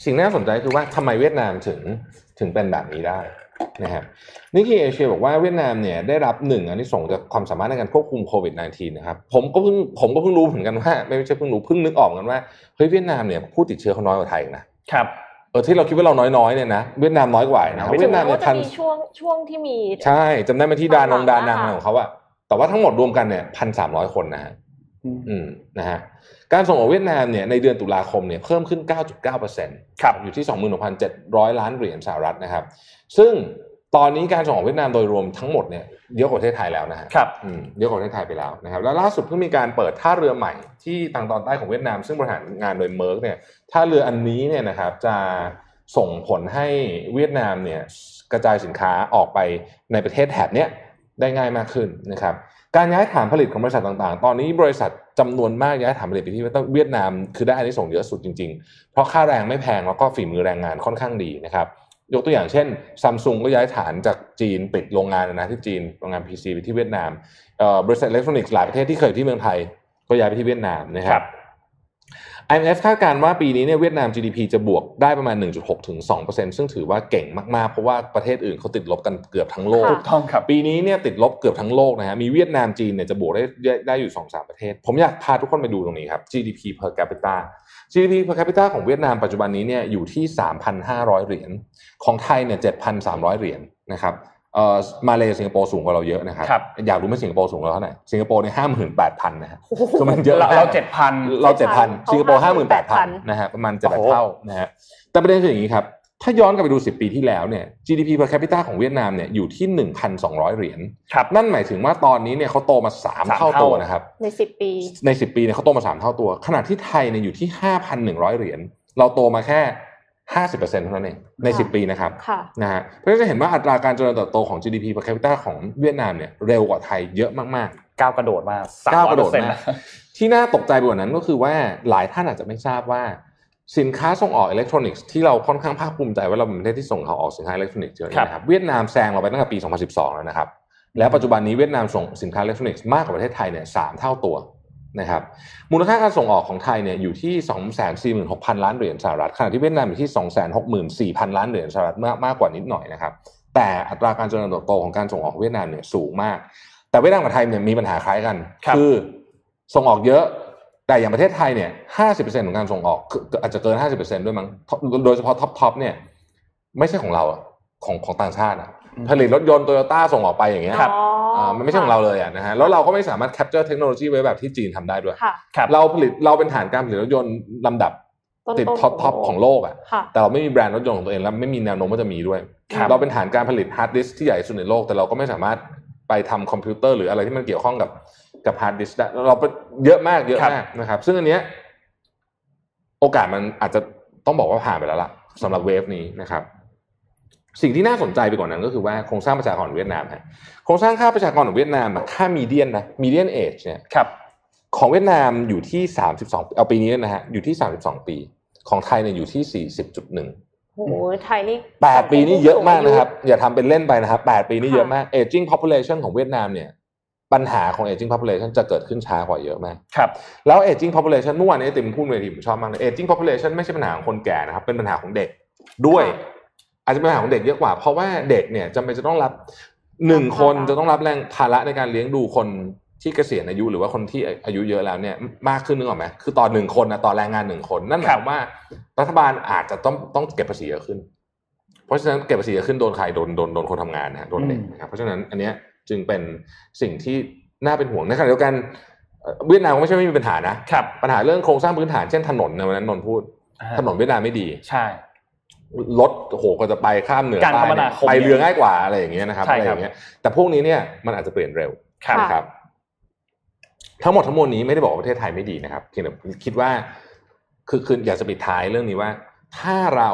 สิ่งน่าสนใจคือว่าทำไมเวียดนามถึงถึงเป็นแบบนี้ได้นะครับนิกกี้เอเชียบอกว่าเวียดนามเนี่ยได้รับหนึ่งอันนี้ส่งส์จากความสามารถในการควบคุมโควิด -19 นะครับผมก็เพิ่งผมก็เพิ่งรู้เหมือนกันว่า ไม่ใช่เพิ่งรู้เพิ่งนึกออกเหมือนกันว่าเฮ้ยเวียดนามเนี่ยผู้ติดเชื้อเขาน้อยกว่าไทยอีกนะครับ เออที่เราคิดว่าเราน้อยๆเนี่ยนะเวียดนามน้อยกว่าอีกนะเวีเวียยดดนานามมเนี่ยจะพันมีช่วงช่วงที่มีใช่จำได้ไหมที่ดานงดานังค่ะอะไรของเขาอะแต่ว่าทั้งหมดรวมกันเนี่ยพันสามร้อยคนนะฮะอืมนะฮะการส่งออกเวียดนามเนี่ยในเดือนตุลาคมเนี่ยเพิ่มขึ้น 9.9%ครับอยู่ที่ 26,700 ล้านเหรียญสหรัฐนะครับ ซึ่ง ตอนนี้การส่งออกเวียดนามโดยรวมทั้งหมดเนี่ยเยอะกว่าประเทศไทยแล้วนะฮะครับอืมเยอะกว่าประเทศไทยไปแล้วนะครับแล้วล่าสุดเพิ่งมีการเปิดท่าเรือใหม่ที่ทางตอนใต้ของเวียดนาม ซึ่งบริหารงานโดย Maersk เนี่ยท่าเรืออันนี้เนี่ยนะครับจะส่งผลให้เวียดนามเนี่ยกระจายสินค้าออกไปในประเทศแถบเนี้ยได้ง่ายมากขึ้นนะครับการย้ายฐานผลิตของบริษัทต่างๆ ตอนนี้บริษัทจำนวนมากย้ายฐานผลิตไปที่เวียดนาม คือได้อันนี้ส่งส์เยอะสุดจริงๆ เพราะค่าแรงไม่แพงแล้วก็ฝีมือแรงงานค่อนข้างดีนะครับ ยกตัวอย่างเช่นซัมซุงก็ย้ายฐานจากจีนปิดโรงงานนะที่จีนโรงงาน PC ไปที่เวียดนามบริษัทอิเล็กทรอนิกส์หลายประเทศที่เคยอยู่ที่เมืองไทย ก็ย้ายไปที่เวียดนามนะครับบ IMF คาดการณ์ว่าปีนี้เนี่ยเวียดนาม GDP จะบวกได้ประมาณ 1.6 ถึง 2%ซึ่งถือว่าเก่งมาก ๆ เพราะว่าประเทศอื่นเขาติดลบกันเกือบทั้งโลกถูกต้องครับปีนี้เนี่ยติดลบเกือบทั้งโลกนะฮะมีเวียดนามจีนเนี่ยจะบวกได้ได้ได้อยู่ 2 3 ประเทศ ผมอยากพาทุกคนไปดูตรงนี้ครับ GDP per capita GDP per capita ของเวียดนามปัจจุบันนี้เนี่ยอยู่ที่ 3,500 เหรียญของไทยเนี่ย7,300 เหรียญนะครับ เอ่อมาเลสิงคโปร์สูงกว่าเราเยอะนะครับครับอยากรู้ไหมสิงคโปร์สูงกว่าเราเท่าไหร่สิงคโปร์เนี่ยห้าหมื่นแปดพันนะฮะคือมันเยอะเรามกเราเจ็ดพันเราเจ็ดพันเขาสิงคโปร์ห้าหมื่นแปดพัน58,000นะฮะประมาณเจ็ดโอ้โหเท่านะฮะแต่ประเด็นคืออย่างนี้ครับ ถ้าย้อนกลับไปดู 10 ปีที่แล้วเนี่ย GDP per capita ของเวียดนามเนี่ยอยู่ที่ 1,200 เหรียญครับนั่นหมายถึงว่าตอนนี้เนี่ยเขาโตมา3สามเท่าเท่าตัวนะครับในสิบปีใน 10 ปีเนี่ยเขาโตมา 3 เท่าตัว ขณะที่ไทยเนี่ยอยู่ที่ 5,100 เหรียญเราโตมาแค่ 50%เท่านั้นเองในค่ะ10 ปีนะครับค่ะนะฮะเพราะฉะนั้นจะเห็นว่าอัตราการเจริญเติบโตของ GDP per capita ของเวียดนามเนี่ยเร็วกว่าไทยเยอะมากๆก้าวกระโดดมาสามร้อกยระโดเปอดร์เซ็นต์ก้าวกระโดดมากที่น่าตกใจไปกว่านั้นก็คือว่าหลายท่านอาจจะไม่ทราบว่าสินค้าส่งออกอิเล็กทรอนิกส์ที่เราค่อนข้างภาคภูมิใจว่าเราเป็นประเทศที่ส่งเขาออกสินค้าอิเล็กทรอนิกส์เยอะเนี่ยนะครับเวียดนามแซงเราไปตั้งแต่ปี 2012 แล้วนะครับ แล้วปัจจุบันนี้เวียดนามส่งสินค้าอิเล็กทรอนิกส์มากกว่าประเทศไทยเนี่ยสามเท่าตัว นะครับมูลค่าการส่งออกของไทยเนี่ยอยู่ที่ 246,000 ล้านเหรียญสหรัฐขณะที่เวียดนามอยู่ที่ 264,000 ล้านเหรียญสหรัฐมากมากกว่านิดหน่อยนะครับแต่อัตราการเจริญเติบโตของการส่งออกเวียดนามเนี่ยสูงมาก แต่เวียดนามกับไทยเนี่ยมีปัญหาคล้ายกันครับอส่งออกเยอะแต่อย่างประเทศไทยเนี่ย 50%ของการส่งออกคืออาจจะเกิน 50%ด้วยมั้งโดยเฉพาะ top top เนี่ยไม่ใช่ของเราอะของของต่างชาติอะผลิตรถยนต์โตโยต้าส่งออกไปอย่างเงี้ยครับอ่า มันไม่ใช่ของเราเลยอะนะฮะแล้วเราก็ไม่สามารถ capture เทคโนโลยีไว้แบบที่จีนทำได้ด้วยค่ะครับเราผลิตเราเป็นฐานการผลิตรถยนต์ลำดับต้นๆติด top top ของโลกอะค่ะแต่เราไม่มีแบรนด์รถยนต์ของตัวเองและไม่มีแนวโน้มว่าจะมีด้วยครับเราเป็นฐานการผลิตฮาร์ดดิสก์ที่ใหญ่ที่สุดในโลกแต่เราก็ไม่สามารถไปทำคอมพิวเตอร์หรืออะไรที่มันเกี่ยวข้องกับกับฮาร์ดดิสก์ได้เราเยอะมากเยอะมากนะครับ ซึ่งอันเนี้ยโอกาสมันอาจจะต้องบอกว่าผ่านไปแล้วล่ะสำหรับ wave นี้นะครับ สิ่งที่น่าสนใจไปกว่านั้นก็คือว่าโครงสร้างประชากรของเวียดนามฮะโครงสร้างค่าประชากรของเวียดนามอะค่า median นะ median age เนี่ยครับของเวียดนามอยู่ที่ 32 เอาปีนี้นะฮะอยู่ที่ 32 ปี ของไทยเนี่ยอยู่ที่ 40.1โอ้โหไทยนี่8ปีนี่เยอะมากนะครับ อย่าทำเป็นเล่นไปนะครับ8ปีนี่เยอะมาก aging population ของเวียดนามเนี่ยปัญหาของ aging population จะเกิดขึ้นช้ากว่าเยอะมากครับแล้ว aging population เมื่อวานนี้ติมพูดเวทีผมชอบมากเลย aging population ไม่ใช่ปัญหาของคนแก่นะครับเป็นปัญหาของเด็กด้วย อาจจะเป็นปัญหาของเด็กเยอะกว่า เพราะว่าเด็กเนี่ยจำเป็นจะต้องรับหนึ่งคนจะต้องรับแรงภาระในการเลี้ยงดูคนที่เกษียณอายุหรือว่าคนที่อายุเยอะแล้วเนี่ยมากขึ้นนึกออกไหมคือต่อหนึ่งคนนะต่อแรงงานหนึ่งคนนั่นหมายความว่ารัฐบาลอาจจะต้องต้องเก็บภาษีเยอะขึ้น เพราะฉะนั้นเก็บภาษีเยอะขึ้นโดนใครโดนโดนโดนคนทำงานนะฮะโดนเด็กนะครับเพราะฉะนั้นอันเนี้ยจึงเป็นสิ่งที่น่าเป็นห่วงในขณะเดียวกันเอ่อเวียดนามก็ไม่ใช่ไม่มีปัญหานะครับปัญหาเรื่องโครงสร้างพื้นฐานเช่นถนนในวันนั้นนนท์พูดอ่าถนนเวียดนามไม่ดีใช่ รถโอ้โหก็จะไปข้ามเหนือการใต้คมนาเนี่ยคมไปเรือง่ายกว่าอะไรอย่างเงี้ยนะครับใช่อะไรคอรับย่างเงี้ยแต่พวกนี้เนี่ยมันอาจจะเปลี่ยนเร็วครับค่ะนะครับ ทั้งหมดทั้งมวลนี้ไม่ได้บอกว่าประเทศไทยไม่ดีนะครับเพียงแต่คิดว่า คือคืออยากจะปิดท้ายเรื่องนี้ว่า ถ้าเรา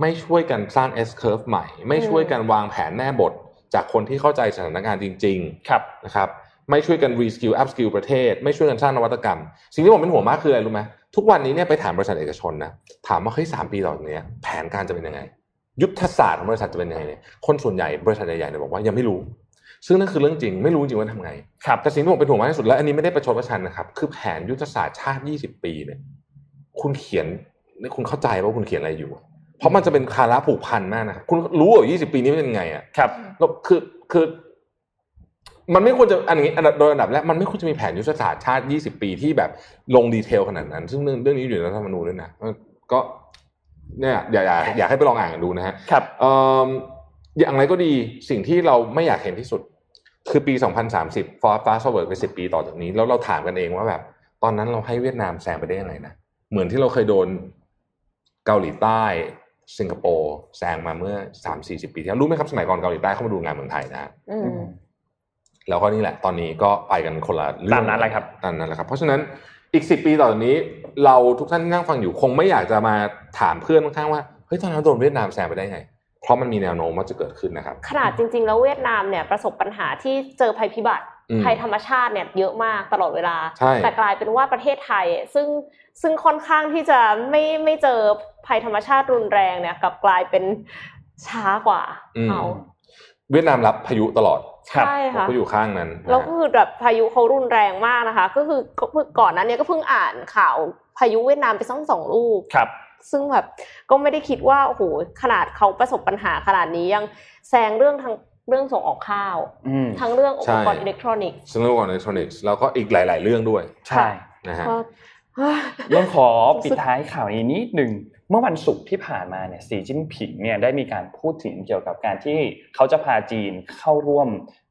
ไม่ช่วยกันสร้าง S curve ใหม่ ไม่ช่วยกันวางแผนแน่บท จากคนที่เข้าใจสถานการณ์จริง ๆ ครับนะครับ ไม่ช่วยกัน reskill upskill ประเทศ ไม่ช่วยกันสร้างนวัตกรรม สิ่งที่ผมเป็นห่วงมากคืออะไรรู้ไหม ทุกวันนี้เนี่ยไปถามบริษัทเอกชนนะถามว่าเฮ้ยสามปีต่อจากเนี้ยแผนการจะเป็นยังไง ยุทธศาสตร์ของบริษัทจะเป็นยังไงเนี่ยคนส่วนใหญ่บริษัทใหญ่ๆเนี่ยบอกว่ายังไม่รู้ ซึ่งนั่นคือเรื่องจริงไม่รู้จริงว่าทำไงครับแต่สิ่งที่ผมเป็นห่วงมากที่สุดและอันนี้ไม่ได้ประชดประชันนะครับคือแผนยุทธศาสตร์ชาติ 20 ปีเนี่ยคุณเขียนคุณเข้าใจว่าคุณเขียนอะไรอยู่ เพราะมันจะเป็นภาระผูกพันมากนะครับคุณรู้ว่า20 ปีนี้เป็นยังไงอะครับแล้วคือคือ มันไม่ควรจะอันนี้อันดับโดยอันดับแรกมันไม่ควรจะมีแผนยุทธศาสตร์ชาติ 20 ปีที่แบบลงดีเทลขนาดนั้น ซึ่งเรื่องเรื่องนี้อยู่ในรัฐธรรมนูญด้วยนะก็เนี่ยอย่าอย่าอยากให้ไปลองอ่านกันดูนะฮะครับเอ่ออย่างไรก็ดีสิ่งที่เราไม่อยากเห็นที่สุด คือปี 2030 fast fast forward ไป10 ปีต่อจากนี้ แล้วเราถามกันเองว่าแบบ ตอนนั้นเราให้เวียดนามแซงไปได้ยังไงนะเหมือนที่เราเคยโดนเกาหลีใต้สิงคโปร์แซงมาเมื่อ 3-40 ปีที่แล้วรู้ไหมครับสมัยก่อนเกาหลีใต้เข้ามาดูงานเมืองไทยนะฮะอืม แล้วก็นี่แหละ ตอนนี้ก็ไปกันคนละเรื่องตามนั้นแหละครับตามนั้นแหละครับ เพราะฉะนั้นอีกสิปีต่อจากนี้ เราทุกท่านที่นั่งฟังอยู่คงไม่อยากจะมาถามเพื่อนข้างๆว่าเฮ้ยตอนนั้นโดนเวียดนามแซงไปได้ไงเพราะมันมีแนวโน้มว่าจะเกิดขึ้นนะครับ ขนาดจริง ๆ แล้วเวียดนามเนี่ยประสบปัญหาที่เจอภัยพิบัติอืมภัยธรรมชาติเนี่ยเยอะมากตลอดเวลาใช่แต่กลายเป็นว่าประเทศไทยอะซึ่งซึ่งค่อนข้างที่จะไม่ไม่เจอภัยธรรมชาติรุนแรงเนี่ยกลับกลายเป็นช้ากว่าอืมเขาเวียดนามรับพายุตลอดครับ ใช่เราค่ะก็อยู่ข้างนั้นนะฮะแล้วก็คือแบบพายุเขารุนแรงมากนะคะ ก็คือก็เพิ่งก่อนนั้นเนี่ยก็เพิ่งอ่านข่าวพายุเวียดนามไปสองสองลูกครับ ซึ่งแบบก็ไม่ได้คิดว่าโอ้โหขนาดเขาประสบปัญหาขนาดนี้ยังแซงเรื่องทางเรื่องส่งออกข้าวอืมทั้งเรื่องอุปกรณ์ใช่อิเล็กทรอนิกส์ซึ่งเรื่องของอิเล็กทรอนิกส์แล้วก็อีกหลาย ๆ เรื่องด้วย ใช่นะฮะก็เรื่องขอปิดท้ายข่าวนี้นิดหนึ่ง เมื่อวันศุกร์ที่ผ่านมาเนี่ยสีจิ้นผิงเนี่ยได้มีการพูดถึงเกี่ยวกับการที่เขาจะพาจีนเข้าร่วม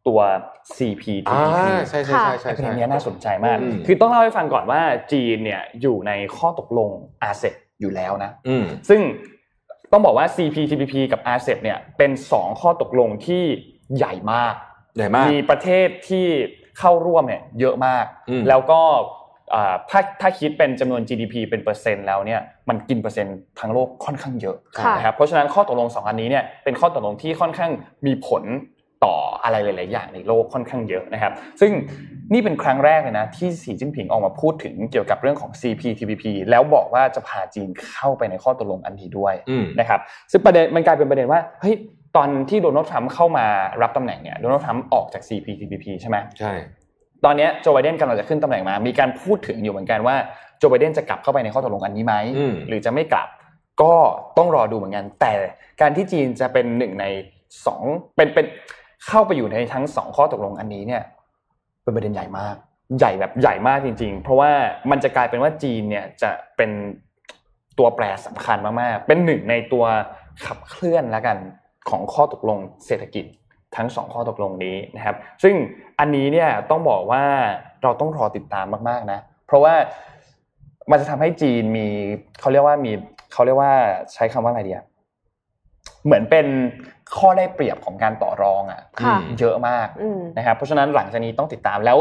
ตัว CPTPP อ่าใช่ใช่ใช่ใช่ประเด็ใช่นนี้น่าสนใจมากอืมคือต้องเล่าให้ฟังก่อนว่าจีนเนี่ยอยู่ในข้อตกลงอาเซอยู่แล้วนะอืมซึ่งต้องบอกว่า CPTPP กับ RCEP เนี่ยเป็นสองข้อตกลงที่ใหญ่มาก ใหญ่มาก มีประเทศที่เข้าร่วมเนี่ยเยอะมากอืมแล้วก็อ่า ถ้าถ้าคิดเป็นจำนวน GDP เป็นเปอร์เซ็นต์แล้วเนี่ยมันกินเปอร์เซ็นต์ทั้งโลกค่อนข้างเยอะค่ะนะครับเพราะฉะนั้นข้อตกลงสองอันนี้เนี่ยเป็นข้อตกลงที่ค่อนข้างมีผลต่ออะไรหลาย ๆ อย่างในโลกค่อนข้างเยอะนะครับ ซึ่งนี่เป็นครั้งแรกเลยนะที่สีจิ้นผิงออกมาพูดถึงเกี่ยวกับเรื่องของ CPTPP แล้วบอกว่าจะพาจีนเข้าไปในข้อตกลงอันนี้ด้วยอืมนะครับ ซึ่งประเด็นมันกลายเป็นประเด็นว่าเฮ้ยตอนที่โดนัลด์ทรัมป์เข้ามารับตำแหน่งเนี่ยโดนัลด์ทรัมป์ออกจาก CPTPP ใช่ไหมใช่ ตอนนี้โจไบเดนกำลังจะขึ้นตำแหน่งมา มีการพูดถึงอยู่เหมือนกันว่าโจไบเดนจะกลับเข้าไปในข้อตกลงอันนี้ไหมอืมหรือจะไม่กลับก็ต้องรอดูเหมือนกัน แต่การที่จีนจะเป็นหนึ่งในสองเป็นเป็นเข้าไปอยู่ในทั้งสองข้อตกลงอันนี้เนี่ย เป็นประเด็นใหญ่มาก ใหญ่แบบใหญ่มากจริง ๆ เพราะว่ามันจะกลายเป็นว่าจีนเนี่ยจะเป็นตัวแปรสำคัญมากๆ เป็นหนึ่งในตัวขับเคลื่อนแล้วกันของข้อตกลงเศรษฐกิจ ทั้งสองข้อตกลงนี้นะครับ ซึ่งอันนี้เนี่ยต้องบอกว่าเราต้องรอติดตามมากๆนะ เพราะว่ามันจะทำให้จีนมีเขาเรียกว่ามีเขาเรียกว่าใช้คำว่าอะไรดีอะเหมือนเป็นข้อได้เปรียบของการต่อรองอะค่ะเยอะมากอืมนะครับ เพราะฉะนั้นหลังจากนี้ต้องติดตามแล้ว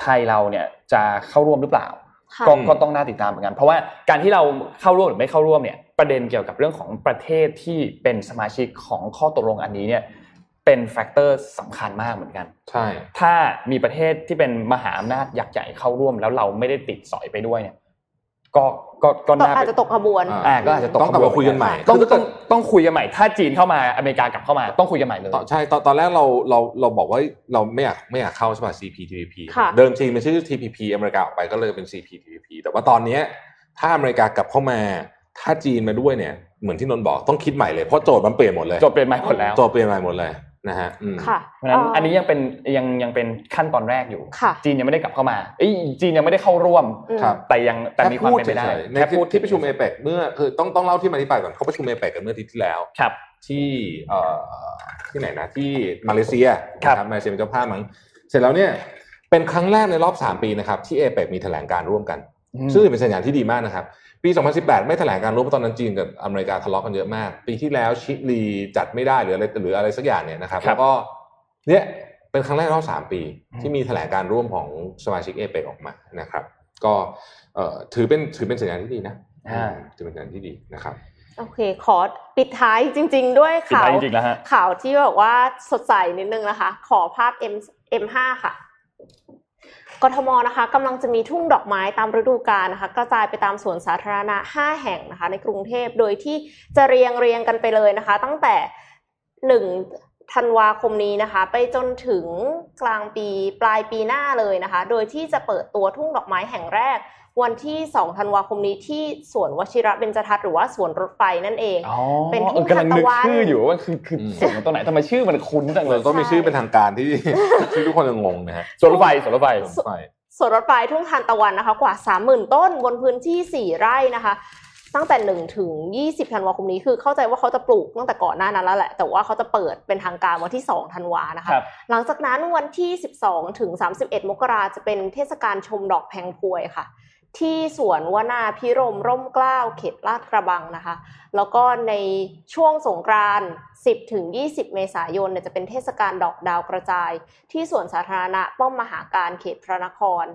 ไทยเราเนี่ยจะเข้าร่วมหรือเปล่าค่ะก็ก็ต้องน่าติดตามเหมือนกัน เพราะว่าการที่เราเข้าร่วมหรือไม่เข้าร่วมเนี่ยประเด็นเกี่ยวกับเรื่องของประเทศที่เป็นสมาชิกของข้อตกลงอันนี้เนี่ย เป็นแฟกเตอร์สำคัญมากเหมือนกัน ใช่ ถ้ามีประเทศที่เป็นมหาอำนาจยักษ์ใหญ่เข้าร่วมแล้วเราไม่ได้ติดสอยไปด้วยเนี่ย ก็ก็ก็ก็น่าอาจจะตกขบวนอ่าก็อาจจะตกต้องกลับมาคุยกันใหม่ ต้องคือถ้าเกิต้อดงต้องคุยกันใหม่ ถ้าจีนเข้ามาอเมริกากลับเข้ามาต้องคุยกันใหม่เลยตอนใช่ตอนตอนแรกเราเราเราบอกว่าเราไม่อยากไม่อยากเข้าใช่ป่ะ CPTPP ค่ะเดิมทีมันชื่อ TPP อเมริกาออกไปก็เลยเป็น CPTPP แต่ว่าตอนเนี้ยถ้าอเมริกากลับเข้ามาถ้าจีนมาด้วยเนี่ยเหมือนที่นนท์บอกต้องคิดใหม่เลยเพราะโจทย์มันเปลี่ยนหมดเลยจบเปลี่ยนใหม่หมดแล้วโจทย์เปลี่ยนใหม่หมดเลย นะฮะอืมค่ะเพราะฉะนั้นเอันนี้ยังเป็นยังยังเป็นขั้นตอนแรกอยู่ค่ะจีนยังไม่ได้กลับเข้ามาเอ้ยจีนยังไม่ได้เข้าร่วมอืมครับแต่ยังแต่มีความเป็นไปได้แค่พูฉยๆในแค่พูดที่ประชุมเอเปกเมื่อคือต้องต้องเล่าที่มาที่ไปก่อนเขาประชุมเอเปกกันเมื่ออาทิตย์ที่แล้วครับ ที่เอ่อที่ไหนนะที่มาเลเซียครับนะมาเลเซียเป็นเจ้าภาพมั้งเสร็จแล้วเนี่ยเป็นครั้งแรกในรอบ 3 ปีนะครับที่เอเปกมีแถลงการร่วมกัน ซึ่งถือเป็นสัญญาณที่ดีมากนะครับ ปี 2018 ไม่แถลงการร่วมเพราะตอนนั้นจีนกับอเมริกาทะเลาะกันเยอะมาก ปีที่แล้วชิลีจัดไม่ได้หรืออะไรหรืออะไรสักอย่างเนี่ยนะครับครับแล้วก็เนี่ยเป็นครั้งแรกในรอบ3ปีอืมที่มีแถลงการร่วมของสมาชิกเอเปกออกมานะครับ ก็เอ่อถือเป็นถือเป็นสัญญาณที่ดีนะอ่าถือเป็นสัญญาณที่ดีนะครับโอเค ขอปิดท้ายจริง ๆ ด้วยสุดข่าวท้ายจริงๆแล้วฮะข่าวที่แบบว่าสดใสนิดนึงนะคะ ขอภาพ M M5 ค่ะ กทมนะคะกำลังจะมีทุ่งดอกไม้ตามฤดูกาลนะคะ กระจายไปตามสวนสาธารณะ 5 แห่งนะคะ ในกรุงเทพโดยที่จะเรียงเรียงกันไปเลยนะคะ ตั้งแต่1 ธันวาคมนี้นะคะ ไปจนถึงกลางปีปลายปีหน้าเลยนะคะ โดยที่จะเปิดตัวทุ่งดอกไม้แห่งแรก วันที่ 2 ธันวาคมนี้ที่สวนวชิระเบญจทัศน์หรือว่าสวนรถไฟนั่นเองอ๋อเป็นทุ่เอองกำลังนึกทานตะวันชื่ออยู่ว่าคือคืออืมส่วนของตรงไหนทำไมชื่อมันคุ้นจังเลเรายต้องมีชื่อเป็นทางการที่ที่ทุกคนจะงงนะฮะสวนรถไฟสวนรถไฟรถไฟสวนรถไฟทุ่งทานตะวันนะคะ กว่า 30,000 ต้นบนพื้นที่ 4 ไร่นะคะ ตั้งแต่1ถึง20ธันวาคมนี้คือเข้าใจว่าเขาจะปลูกตั้งแต่ก่อนหน้านั้นแล้วแหละ แต่ว่าเขาจะเปิดเป็นทางการวันที่2ธันวานะคะครับหลังจากนั้นวันที่ 12ถึง31 มกราจะเป็นเทศกาลชมดอกแพงพวยค่ะ ที่สวนวนาพิรมร่มเกล้าเขตลาดกระบังนะคะ แล้วก็ในช่วงสงกรานต์10ถึง20 เมษายนเนี่ยจะเป็นเทศกาลดอกดาวกระจาย ที่สวนสาธารณะป้อมมหาการเขตพระนคร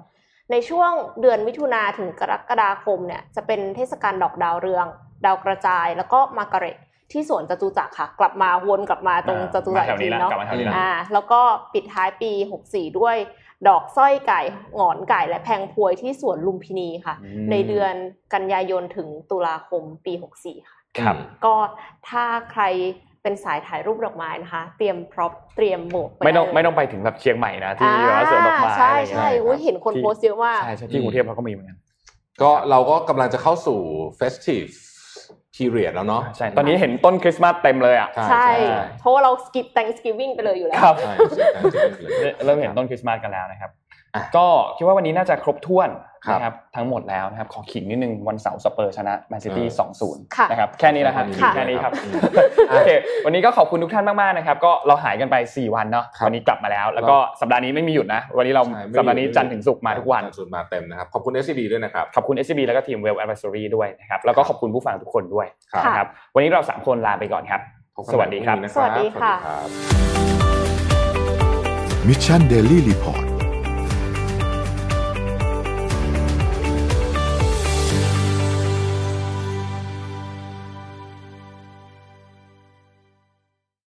ในช่วงเดือนมิถุนาถึงกรกฎาคมเนี่ยจะเป็นเทศกาลดอกดาวเรือง ดาวกระจายแล้วก็มาการเร็ตที่สวนจตุจักรค่ะ กลับมาวนกลับมาตรงจตุจักรมาแถวอีกทีนี้แล้วเนาะกลับมาแถวนี้แล้วอ่าแล้วก็ปิดท้ายปี 64 ด้วยดอกสร้อยไก่หงอนไก่และแพงพวยที่สวนลุมพินีค่ะอืมในเดือนกันยายนถึงตุลาคมปี 64 ค่ะครับก็ถ้าใคร เป็นสายถ่ายรูปดอกไม้นะคะ เตรียม prop เตรียมหมวกปไม่ต้องด้เลยไม่ตไม่ต้องไปถึงแบบเชียงใหม่นะที่อ่าสวนดอกไม้ใช่อะไรอย่างใช่เงี้ยอุ๊ยเห็นคนโพสต์เยอะมากใช่ใช่ที่กรุงเทพเขาก็มีเหมือนกันก็เราก็กำลังจะเข้าสู่ festive period แล้วเนาะใช่ตอนนี้เห็นต้นคริสต์มาสเต็มเลยอะใช่ใช่ใช่เพราะว่าเรา skip Thanksgiving ไปเลยอยู่แล้วครับใช่ใช่ใช่ใช่ใช่เริ่มเห็นต้นคริสต์มาสกันแล้วนะครับอะ ก็คิดว่าวันนี้น่าจะครบถ้วนครับนะครับทั้งหมดแล้วนะครับขอขิงนิดนึงวันเสาร์สเปอร์ชนะแมนซิตี้เออ2-0ค่ะนะครับแค่นี้นะครับค่ะแค่นี้ครับอืมโอเควันนี้ก็ขอบคุณทุกท่านมากๆนะครับก็เราหายกันไป 4 วันเนาะครับวันนี้กลับมาแล้ว แล้วก็สัปดาห์นี้ไม่มีหยุดนะ วันนี้เราใช่ไม่สัปดาห์นี้ไม่จันทร์ถึงศุกร์มาทุกวันจันทร์ถึงศุกร์มาเต็มนะครับขอบคุณ SCB ด้วยนะครับขอบคุณ SCB แล้วก็ทีม Well Advisory ด้วยนะครับแล้วก็ขอบคุณผู้ฟังทุกคนด้วยครับนะครับวันนี้เราสามคนลาไปก่อนครับพบกันใหม่พรุ่งนี้สวัสดีครับสวัสดีค่ะสวัสดีรับ Mission Daily Report